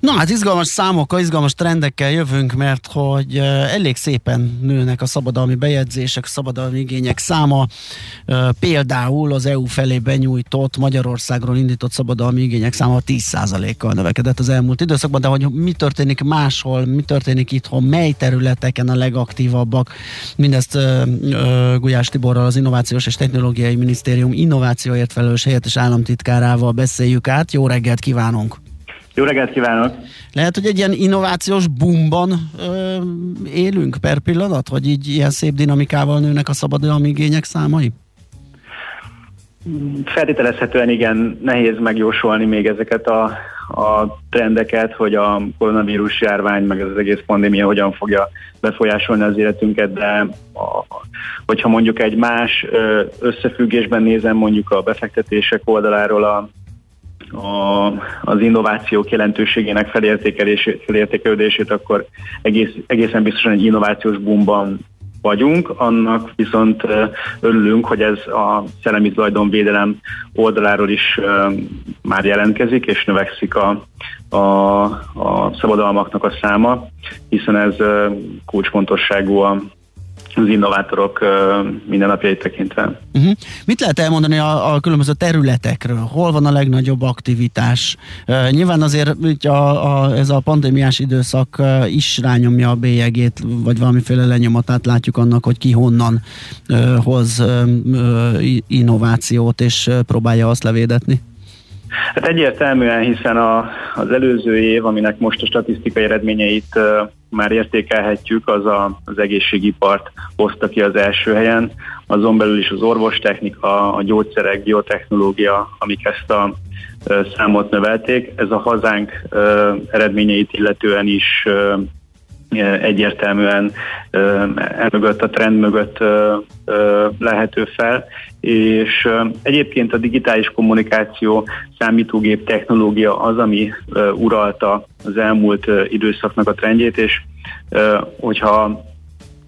Na hát izgalmas számokkal, izgalmas trendekkel jövünk, mert hogy elég szépen nőnek a szabadalmi bejegyzések, a szabadalmi igények száma. Például az EU felé benyújtott Magyarországról indított szabadalmi igények száma 10%-kal növekedett az elmúlt időszakban, de hogy mi történik máshol, mi történik itthon, mely területeken a legaktívabbak, mindezt Gulyás Tiborral, az Innovációs és Technológiai Minisztérium innovációért felelős helyettes államtitkárával beszéljük át. Jó reggelt kívánunk! Jó reggelt kívánok! Lehet, hogy egy ilyen innovációs boomban ö, élünk per pillanat, hogy így ilyen szép dinamikával nőnek a szabadalmi igények számai? Feltételezhetően igen, nehéz megjósolni még ezeket a, a trendeket, hogy a koronavírus járvány, meg az egész pandémia hogyan fogja befolyásolni az életünket, de a, hogyha mondjuk egy más összefüggésben nézem mondjuk a befektetések oldaláról a a, az innovációk jelentőségének felértékelődését, akkor egész, egészen biztosan egy innovációs boomban vagyunk, annak viszont örülünk, hogy ez a szellemi tulajdonvédelem oldaláról is már jelentkezik, és növekszik a, a, a szabadalmaknak a száma, hiszen ez kulcsfontosságú a, az innovátorok mindennapjait tekintve. Uh-huh. Mit lehet elmondani a, a különböző területekről? Hol van a legnagyobb aktivitás? Uh, nyilván azért a, a, ez a pandémiás időszak uh, is rányomja a bélyegét, vagy valamiféle lenyomatát látjuk annak, hogy ki honnan uh, hoz uh, innovációt, és uh, próbálja azt levédetni. Hát egyértelműen, hiszen a, az előző év, aminek most a statisztikai eredményeit már értékelhetjük, az a, az egészségipart hozta ki az első helyen, azon belül is az orvostechnika, a gyógyszerek, biotechnológia, amik ezt a számot növelték. Ez a hazánk eredményeit illetően is egyértelműen elmögött a trend mögött lehető fel, és egyébként a digitális kommunikáció, számítógép technológia az, ami uralta az elmúlt időszaknak a trendjét, és hogyha,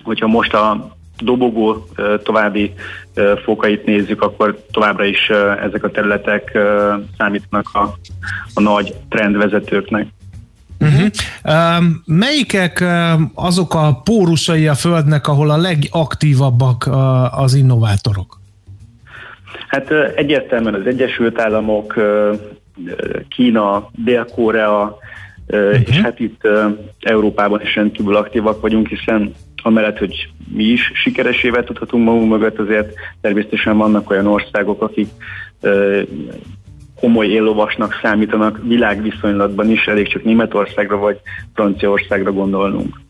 hogyha most a dobogó további fokait nézzük, akkor továbbra is ezek a területek számítanak a, a nagy trendvezetőknek. Uh-huh. Melyikek azok a pórusai a Földnek, ahol a legaktívabbak az innovátorok? Hát egyértelműen az Egyesült Államok, Kína, Dél-Korea, uh-huh. és hát itt Európában is rendkívül aktívak vagyunk, hiszen amellett, hogy mi is sikeresével tudhatunk magunk mögött, azért természetesen vannak olyan országok, akik komoly éllovasnak számítanak világviszonylatban is, elég csak Németországra vagy Franciaországra gondolnunk.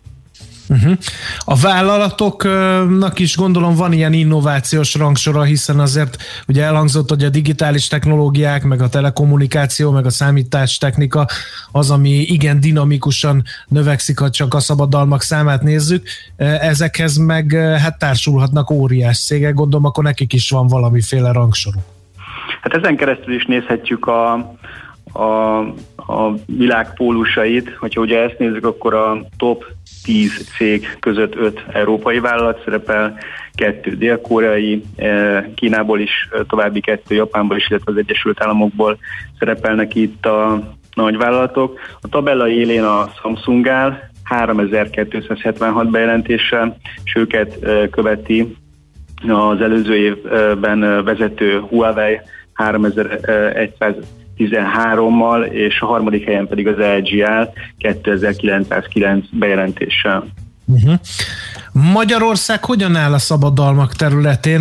Uh-huh. A vállalatoknak is gondolom van ilyen innovációs rangsora, hiszen azért ugye elhangzott, hogy a digitális technológiák, meg a telekommunikáció, meg a számítástechnika az, ami igen dinamikusan növekszik, ha csak a szabadalmak számát nézzük. Ezekhez meg hát társulhatnak óriás cégek, gondolom akkor nekik is van valamiféle rangsoruk. Hát ezen keresztül is nézhetjük a, a, a világ pólusait. Hogyha ugye ezt nézzük, akkor a top 10 cég között 5 európai vállalat szerepel, kettő dél-koreai, eh, Kínából is eh, további kettő, Japánból is, illetve az Egyesült Államokból szerepelnek itt a nagy vállalatok. A tabella élén a Samsung áll, 3276 bejelentéssel, és őket eh, követi az előző évben vezető Huawei 3113-mal, és a harmadik helyen pedig az LG áll 2909 bejelentéssel. Uh-huh. Magyarország hogyan áll a szabadalmak területén?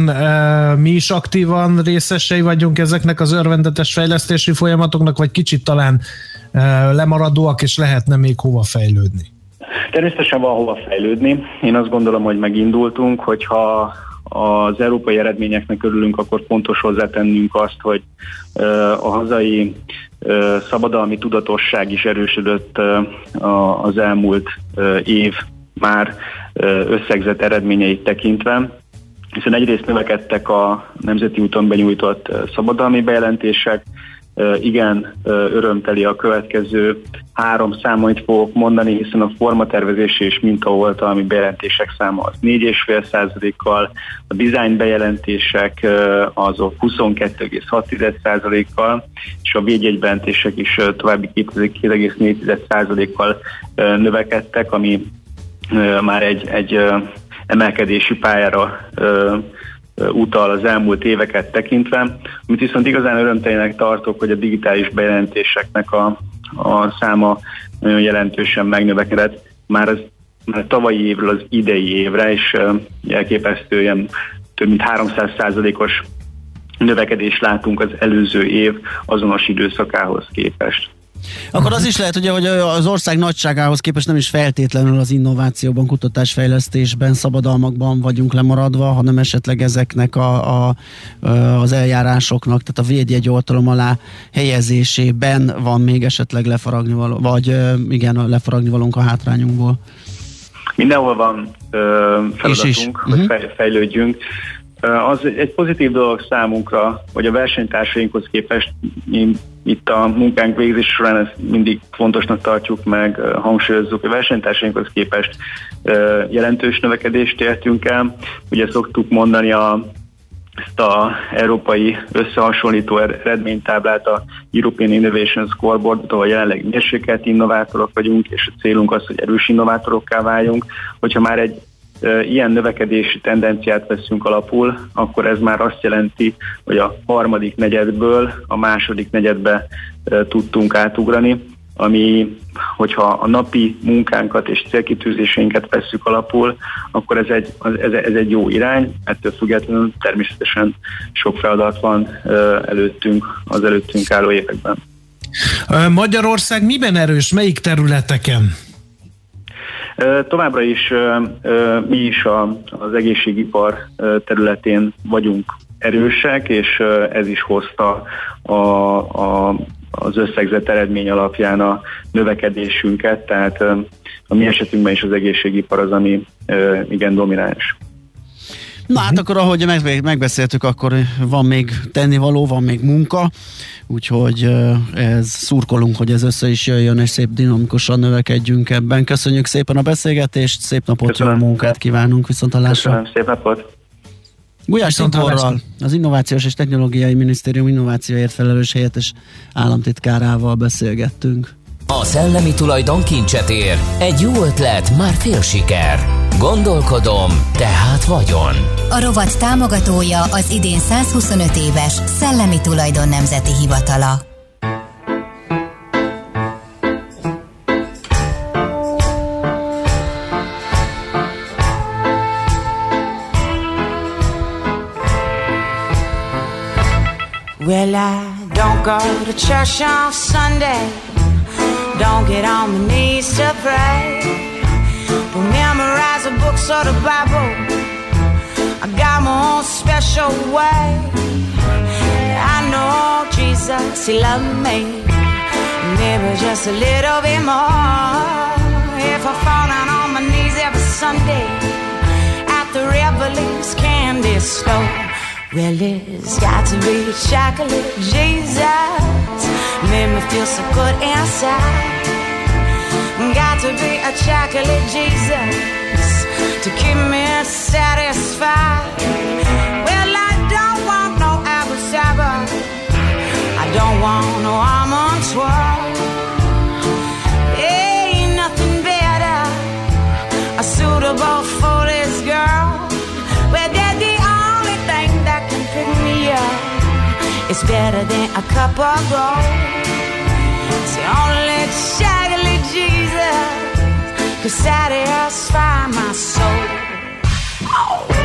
Mi is aktívan részesei vagyunk ezeknek az örvendetes fejlesztési folyamatoknak, vagy kicsit talán lemaradóak, és lehetne még hova fejlődni? Természetesen van hova fejlődni. Én azt gondolom, hogy megindultunk, hogyha az európai eredményeknek örülünk, akkor fontos hozzátennünk azt, hogy a hazai szabadalmi tudatosság is erősödött az elmúlt év már összegzett eredményeit tekintve, hiszen egyrészt növekedtek a nemzeti úton benyújtott szabadalmi bejelentések, igen örömteli a következő három számot fogok mondani, hiszen a formatervezési és mintaoltalmi bejelentések száma az 4,5%-kal, a design bejelentések azok 22,6%-kal, és a védjegybejelentések is további 2,4%-kal növekedtek, ami már egy, egy emelkedési pályára utal az elmúlt éveket tekintve. Amit viszont igazán örömtelének tartok, hogy a digitális bejelentéseknek a, a száma nagyon jelentősen megnövekedett. Már az már a tavalyi évről az idei évre, és elképesztő ilyen több mint 300 os növekedést látunk az előző év azonos időszakához képest. Akkor az is lehet, ugye, hogy az ország nagyságához képest nem is feltétlenül az innovációban, kutatásfejlesztésben, szabadalmakban vagyunk lemaradva, hanem esetleg ezeknek a, a, az eljárásoknak, tehát a védjegy oltalom alá helyezésében van még esetleg lefaragni való, vagy igen, lefaragni valónk a hátrányunkból. Mindenhol van ö, feladatunk, hogy uh-huh. fejlődjünk. Az egy pozitív dolog számunkra, hogy a versenytársainkhoz képest mi itt a munkánk végzés során ezt mindig fontosnak tartjuk meg, hangsúlyozzuk, a versenytársainkhoz képest jelentős növekedést értünk el. Ugye szoktuk mondani a ezt a európai összehasonlító eredménytáblát, a European Innovation Scoreboard, ahol jelenleg mérsékelt innovátorok vagyunk, és a célunk az, hogy erős innovátorokká váljunk. Hogyha már egy ilyen növekedési tendenciát veszünk alapul, akkor ez már azt jelenti, hogy a harmadik negyedből a második negyedbe tudtunk átugrani, ami, hogyha a napi munkánkat és célkitűzéseinket vesszük alapul, akkor ez egy, ez, ez egy jó irány, ettől függetlenül természetesen sok feladat van előttünk az előttünk álló években. Magyarország miben erős, melyik területeken? Továbbra is mi is az egészségipar területén vagyunk erősek, és ez is hozta a, a, az összegzett eredmény alapján a növekedésünket, tehát a mi esetünkben is az egészségipar az, ami igen domináns. Na hát akkor, ahogy megbeszéltük, akkor van még tennivaló, van még munka, úgyhogy ez szurkolunk, hogy ez össze is jöjjön, és szép dinamikusan növekedjünk ebben. Köszönjük szépen a beszélgetést, szép napot, Köszönöm. jó munkát kívánunk, viszont hallásra. Köszönöm, szép napot. Gulyás Tiborral, az Innovációs és Technológiai Minisztérium innovációért felelős helyettes államtitkárával beszélgettünk. A szellemi tulajdon kincset ér. Egy jó ötlet, már fél siker. Gondolkodom, tehát vagyon. A rovat támogatója az idén 125 éves Szellemi Tulajdon Nemzeti Hivatala. Well, I don't go to church on Sunday Don't get on my knees to pray. Don't memorize books or the Bible. I got my own special way. I know Jesus, He loved me. Maybe just a little bit more. If I fall down on my knees every Sunday at the Revelings candy store. Well, it's got to be chocolate Jesus. Made me feel so good inside. Got to be a chocolate Jesus to keep me satisfied. Well, I don't want no apple cider. I don't want no almond swirl. Ain't nothing better, a suitable for this girl. Well, they're the only thing that can pick me up. It's better than a cup of gold. It's the only chocolate Jesus, could satisfy my soul. Oh.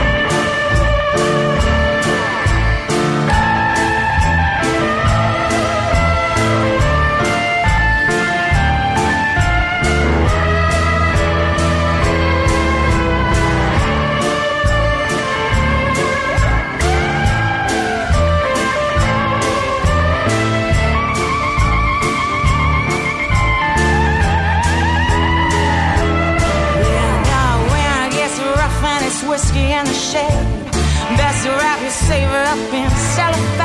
savor up in cellophane.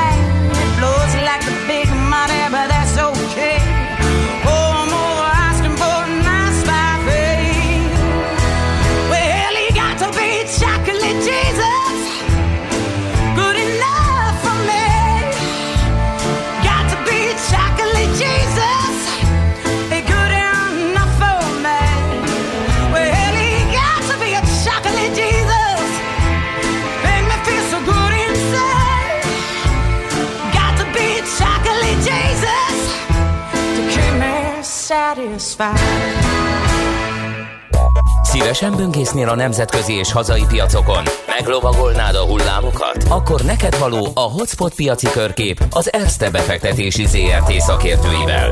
Szívesen böngésznél a nemzetközi és hazai piacokon? Meglovagolnád a hullámokat? Akkor neked való a Hotspot piaci körkép az Erste befektetési ZRT szakértőivel.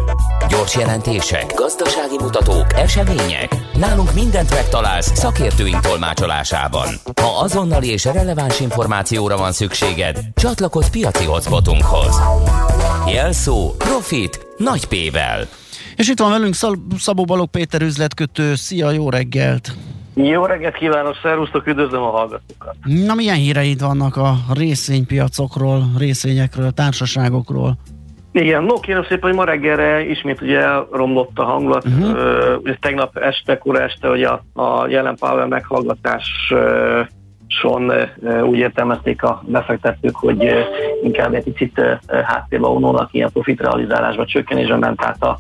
Gyors jelentések, gazdasági mutatók, események. Nálunk mindent megtalálsz szakértőink tolmácsolásában. Ha azonnali és releváns információra van szükséged, csatlakozz piaci hotspotunkhoz. Jelszó Profit nagy P-vel. És itt van velünk Szabó Balog Péter üzletkötő. Szia, jó reggelt! Jó reggelt kívánok, szervusztok, üdvözlöm a hallgatókat! Na, milyen híreid vannak a részvénypiacokról, részvényekről, társaságokról? Igen, no kérem szépen, hogy ma reggelre ismét ugye romlott a hangulat. Uh-huh. Uh, ugye tegnap este, kora este, hogy a, a jelen Powell meghallgatás uh, úgy értelmezték a befektetők, hogy inkább egy picit háttérbe vonulnak ilyen profitrealizálásba, csökkenésbe ment át a,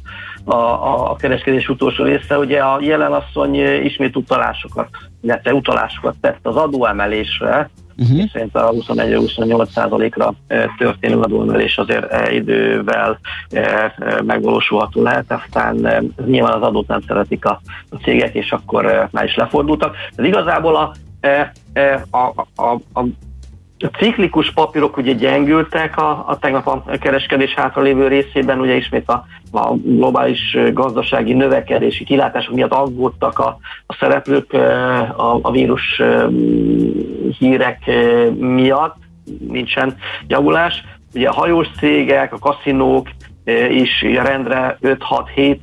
a, a kereskedés utolsó része. Ugye a jelen asszony ismét utalásokat, illetve utalásokat tett az adóemelésre, uh-huh. és szerint a 21-28 ra történő adóemelés azért idővel megvalósulható lehet, aztán nyilván az adót nem szeretik a, a cégek, és akkor már is lefordultak. De igazából a a, a, a, a a ciklikus papírok ugye gyengültek a, a tegnap a kereskedés hátralévő részében, ugye ismét a, a globális gazdasági növekedési kilátások miatt aggódtak a, a szereplők a, a vírus hírek miatt, nincsen javulás. Ugye a hajós cégek, a kaszinók is rendre 5-6-7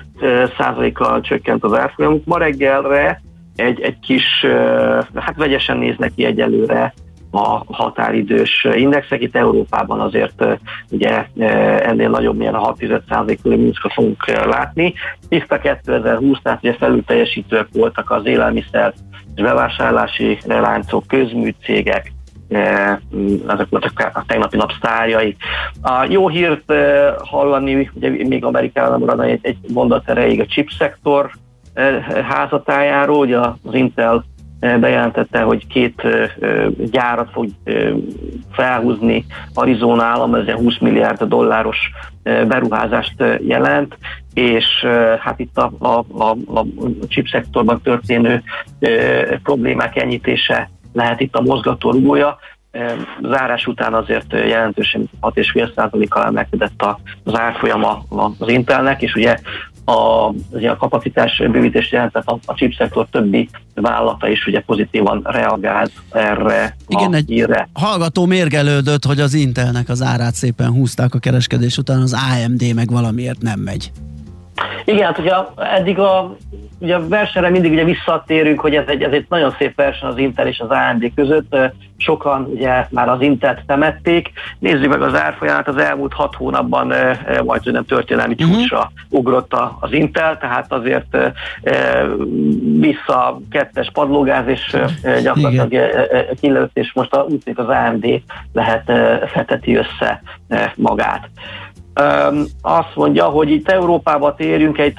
százalékkal csökkent az árfolyamuk. Ma reggelre egy, egy kis, hát vegyesen néznek ki egyelőre a határidős indexek. Itt Európában azért ugye ennél nagyobb, milyen a 6% körül mínuszka fogunk látni. Tiszta 2020, tehát ugye felül teljesítők voltak az élelmiszer és bevásárlási láncok, közműcégek, ezek voltak a tegnapi nap sztárjai. A jó hírt hallani, ugye még Amerikában maradna egy, egy mondat erejéig a chip szektor házatájáról, ugye az Intel bejelentette, hogy két gyárat fog felhúzni Arizona állam, ez 20 milliárd dolláros beruházást jelent, és hát itt a, a, a, a chip szektorban történő problémák enyhítése lehet itt a mozgató rugója. Zárás után azért jelentősen 6,5%-kal emelkedett az árfolyama az Intelnek, és ugye a, a kapacitás bővítés jelentett a, a chipszektor többi vállalata is ugye pozitívan reagált erre Igen, a egy hírre. hallgató mérgelődött, hogy az Intelnek az árát szépen húzták a kereskedés után, az AMD meg valamiért nem megy. Igen, hát ugye eddig a, ugye a versenyre mindig ugye visszatérünk, hogy ez egy, ez egy nagyon szép verseny az Intel és az AMD között. Sokan ugye már az Intelt temették. Nézzük meg az árfolyamát, az elmúlt hat hónapban majd nem történelmi mhm. csúcsra uh-huh. ugrott az Intel, tehát azért vissza kettes padlógáz, és gyakorlatilag kilőtt, és most úgy az AMD lehet feteti össze magát. Azt mondja, hogy itt Európába térjünk egy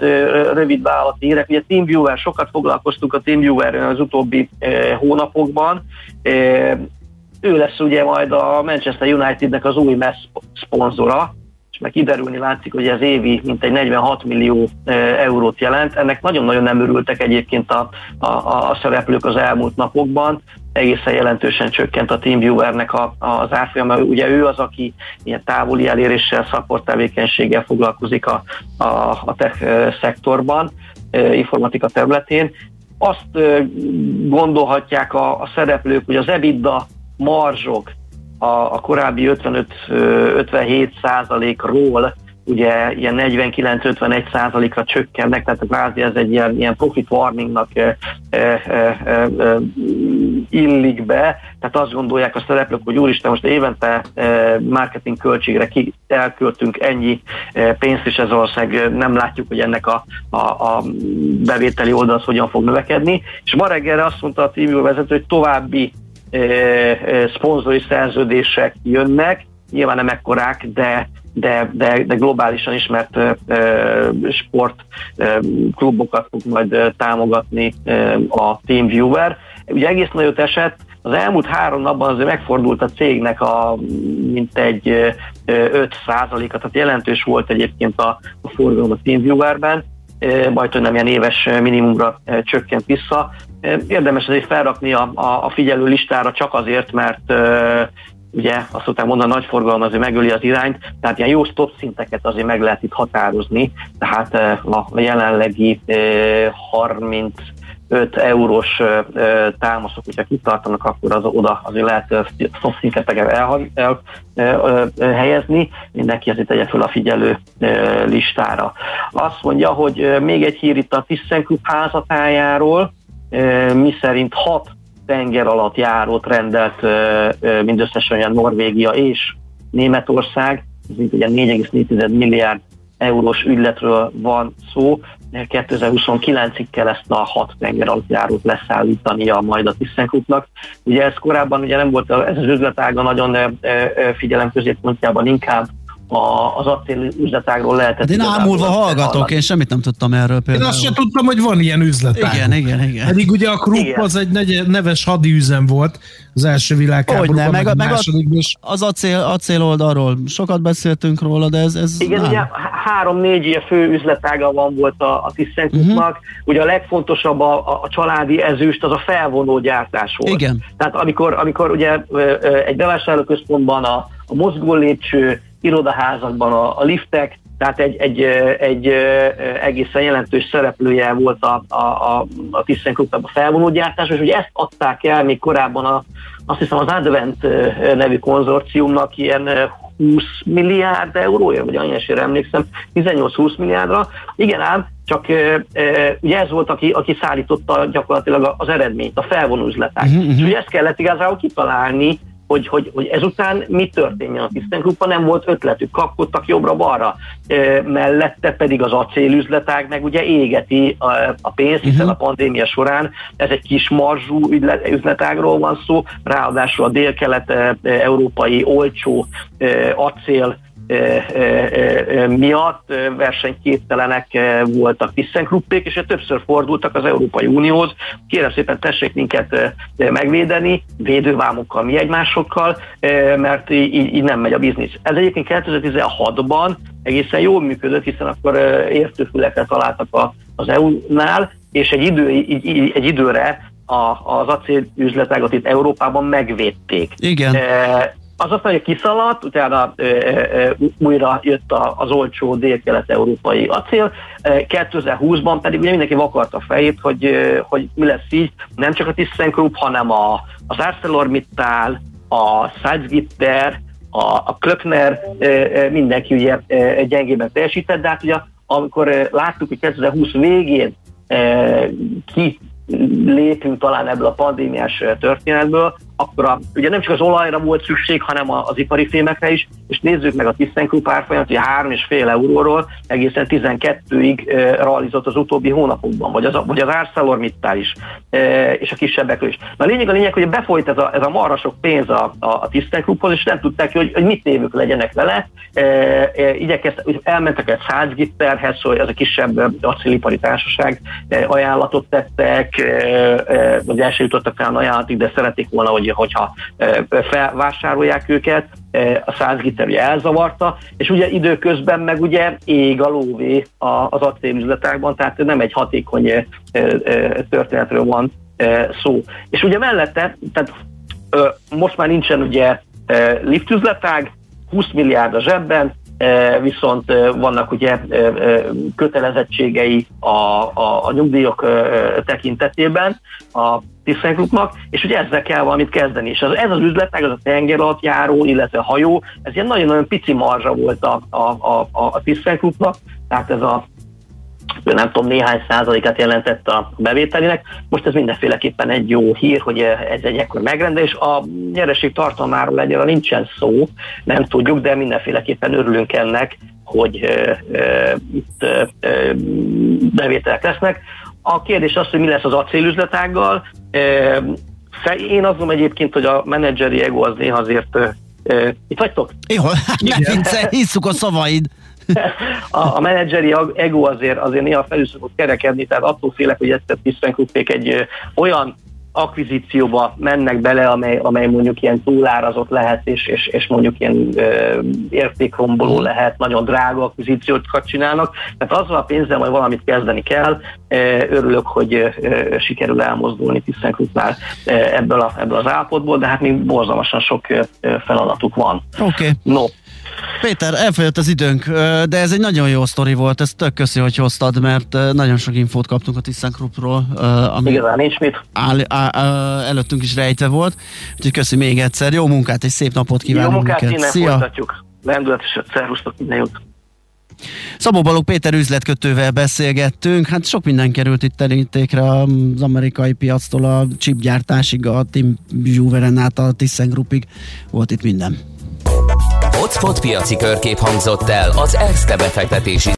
rövid vállalati hírek. Ugye TeamViewer, sokat foglalkoztunk a TeamViewer az utóbbi hónapokban. Ő lesz ugye majd a Manchester Unitednek az új messz szponzora, és meg kiderülni látszik, hogy ez évi mintegy 46 millió eurót jelent. Ennek nagyon-nagyon nem örültek egyébként a, a, a szereplők az elmúlt napokban egészen jelentősen csökkent a TeamViewernek a, az árfolyama. Ugye ő az, aki ilyen távoli eléréssel, szakporttevékenységgel foglalkozik a, a, a tech szektorban, informatika területén. Azt gondolhatják a, a szereplők, hogy az EBITDA marzsok a, a korábbi 55-57 százalékról ugye ilyen 49-51 százalékra csökkennek, tehát kvázi ez egy ilyen, ilyen profit warningnak e, e, e, e, illik be, tehát azt gondolják a szereplők, hogy úristen, most évente e, marketing költségre ki elköltünk ennyi e, pénzt, és ez ország nem látjuk, hogy ennek a, a, a bevételi oldal az hogyan fog növekedni, és ma reggelre azt mondta a TV vezető, hogy további e, e, szponzori szerződések jönnek, nyilván nem ekkorák, de de, de, de globálisan ismert sportklubokat fog majd támogatni a TeamViewer. Ugye egész nagyot esett, az elmúlt három napban azért megfordult a cégnek a mintegy 5 százaléka, tehát jelentős volt egyébként a, a forgalom a TeamViewer-ben, majd hogy nem ilyen éves minimumra csökkent vissza. Érdemes azért felrakni a, a, a figyelő listára csak azért, mert ugye azt szokták mondani, a nagy forgalom azért megöli az irányt, tehát ilyen jó stop szinteket azért meg lehet itt határozni, tehát a jelenlegi 30 5 eurós támaszok, hogyha kitartanak, akkor az oda azért lehet szinteket el, el, el, helyezni, mindenki azért tegye fel a figyelő listára. Azt mondja, hogy még egy hír itt a ThyssenKrupp házatájáról, mi szerint 6 tenger alatt járót rendelt mindösszesen olyan Norvégia és Németország, ez így ugye 4,4 milliárd eurós ügyletről van szó, 2029-ig kell ezt a hat tenger alatt leszállítania majd a ThyssenKruppnak. Ugye ez korábban ugye nem volt, ez az üzletága nagyon figyelem középpontjában inkább a, az acél üzletágról lehetett. De én ámulva hallgatok, hallani. én semmit nem tudtam erről például. Én azt sem tudtam, hogy van ilyen üzletág. Igen, igen, igen. Pedig ugye a Krupp igen. az egy neves üzem volt az első világháborúban, meg, meg, a, meg a, az acél, acél oldalról sokat beszéltünk róla, de ez... ez igen, nem. ugye három-négy ilyen fő üzletága van volt a, a ThyssenKruppnak. Uh-huh. Ugye a legfontosabb a, a, a családi ezüst, az a felvonó gyártás volt. Igen. Tehát amikor, amikor ugye egy bevásárlóközpontban a, a mozgó lépcső, irodaházakban a, a liftek, tehát egy, egy, egy, egészen jelentős szereplője volt a, a, a, a ThyssenKrupp a felvonógyártás, és ugye ezt adták el még korábban a, azt hiszem az Advent nevű konzorciumnak ilyen 20 milliárd eurója, vagy annyira emlékszem, 18-20 milliárdra. Igen ám, csak e, e, ugye ez volt, aki, aki szállította gyakorlatilag az eredményt, a felvonó üzletek. Uh-huh, uh-huh. És ugye ezt kellett igazából kitalálni, hogy, hogy, hogy ezután mi történjen a ThyssenKruppban, nem volt ötletük, kapkodtak jobbra-balra, mellette pedig az acélüzletág meg ugye égeti a, a pénzt, hiszen a pandémia során ez egy kis marzsú üzletágról van szó, ráadásul a dél-kelet-európai olcsó acél miatt versenyképtelenek voltak ThyssenKruppék, és többször fordultak az Európai Unióhoz. Kérem szépen tessék minket megvédeni, védővámokkal, mi egymásokkal, mert így, így nem megy a biznisz. Ez egyébként 2016-ban egészen jól működött, hiszen akkor értőfülekre találtak az EU-nál, és egy, idő, egy, egy időre a, az acélüzletágat itt Európában megvédték. Igen az azt mondja, hogy kiszaladt, utána ö, ö, újra jött a, az olcsó dél-kelet-európai acél, 2020-ban pedig ugye mindenki vakarta a fejét, hogy, hogy mi lesz így, nem csak a ThyssenKrupp, hanem a, az ArcelorMittal, a Salzgitter, a, a Klöckner, mindenki ugye gyengében teljesített, de hát ugye amikor láttuk, hogy 2020 végén ki lépünk talán ebből a pandémiás történetből, akkor a, ugye nem csak az olajra volt szükség, hanem az ipari fémekre is, és nézzük meg a ThyssenKrupp árfolyamot, hogy 3,5 euróról egészen 12-ig e, realizott az utóbbi hónapokban, vagy az, vagy az ArcelorMittal is, e, és a kisebbekről is. Na a lényeg a lényeg, hogy befolyt ez a, ez a marha sok pénz a, a, a ThyssenKrupphoz, és nem tudták, hogy, hogy mit évük legyenek vele. E, e, igyekeztek, elmentek egy Salzgitterhez, hogy ez a kisebb acélipari társaság e, ajánlatot tettek, e, e, vagy el jutottak fel ajánlatig, de szeretik volna, hogy hogyha felvásárolják őket, a 100 liter ugye elzavarta, és ugye időközben meg ugye ég a lóvé az acélüzletákban, tehát nem egy hatékony történetről van szó. És ugye mellette, tehát most már nincsen ugye liftüzletág, 20 milliárd a zsebben, viszont vannak ugye kötelezettségei a, a, a nyugdíjak tekintetében a ThyssenKruppnak, és ugye ezzel kell valamit kezdeni. És az, ez az üzletnek, az a tenger alatt járó, illetve hajó, ez ilyen nagyon-nagyon pici marzsa volt a, a, a, a ThyssenKruppnak, tehát ez a nem tudom, néhány százalékát jelentett a bevételének. Most ez mindenféleképpen egy jó hír, hogy ez egy ekkor megrendelés. A nyereség tartalmáról egyre nincsen szó, nem tudjuk, de mindenféleképpen örülünk ennek, hogy itt bevételek lesznek. A kérdés az, hogy mi lesz az acélüzletággal. Én azt egyébként, hogy a menedzseri ego az néha azért itt vagytok? Jó, hát ne viccelj, hisszuk a szavaid a, a menedzseri ego azért, azért néha felül szokott kerekedni, tehát attól félek, hogy a ThyssenKruppék egy ö, olyan akvizícióba mennek bele, amely, amely mondjuk ilyen túlárazott lehet, és, és, és mondjuk ilyen ö, értékromboló lehet, nagyon drága akvizíciókat csinálnak. Tehát azzal a pénzzel majd valamit kezdeni kell. Örülök, hogy sikerül elmozdulni ThyssenKruppnál ebből, a, ebből az állapotból, de hát még borzalmasan sok feladatuk van. Oké. Okay. No, Péter, elfogyott az időnk, de ez egy nagyon jó sztori volt, ez tök köszi, hogy hoztad, mert nagyon sok infót kaptunk a ThyssenKruppról, ami Igazán, nincs mit. Áll, áll, áll, előttünk is rejtve volt, úgyhogy köszi még egyszer, jó munkát és szép napot kívánunk. Jó munkát, neked. innen Szia. folytatjuk. Lendületes, szervusztok, minden jót. Szabó Balog Péter üzletkötővel beszélgettünk, hát sok minden került itt terítékre az amerikai piactól a chipgyártásig, a Tim Juveren át a ThyssenKruppig, volt itt minden. Hotspot piaci körkép hangzott el az ESZTE befektetési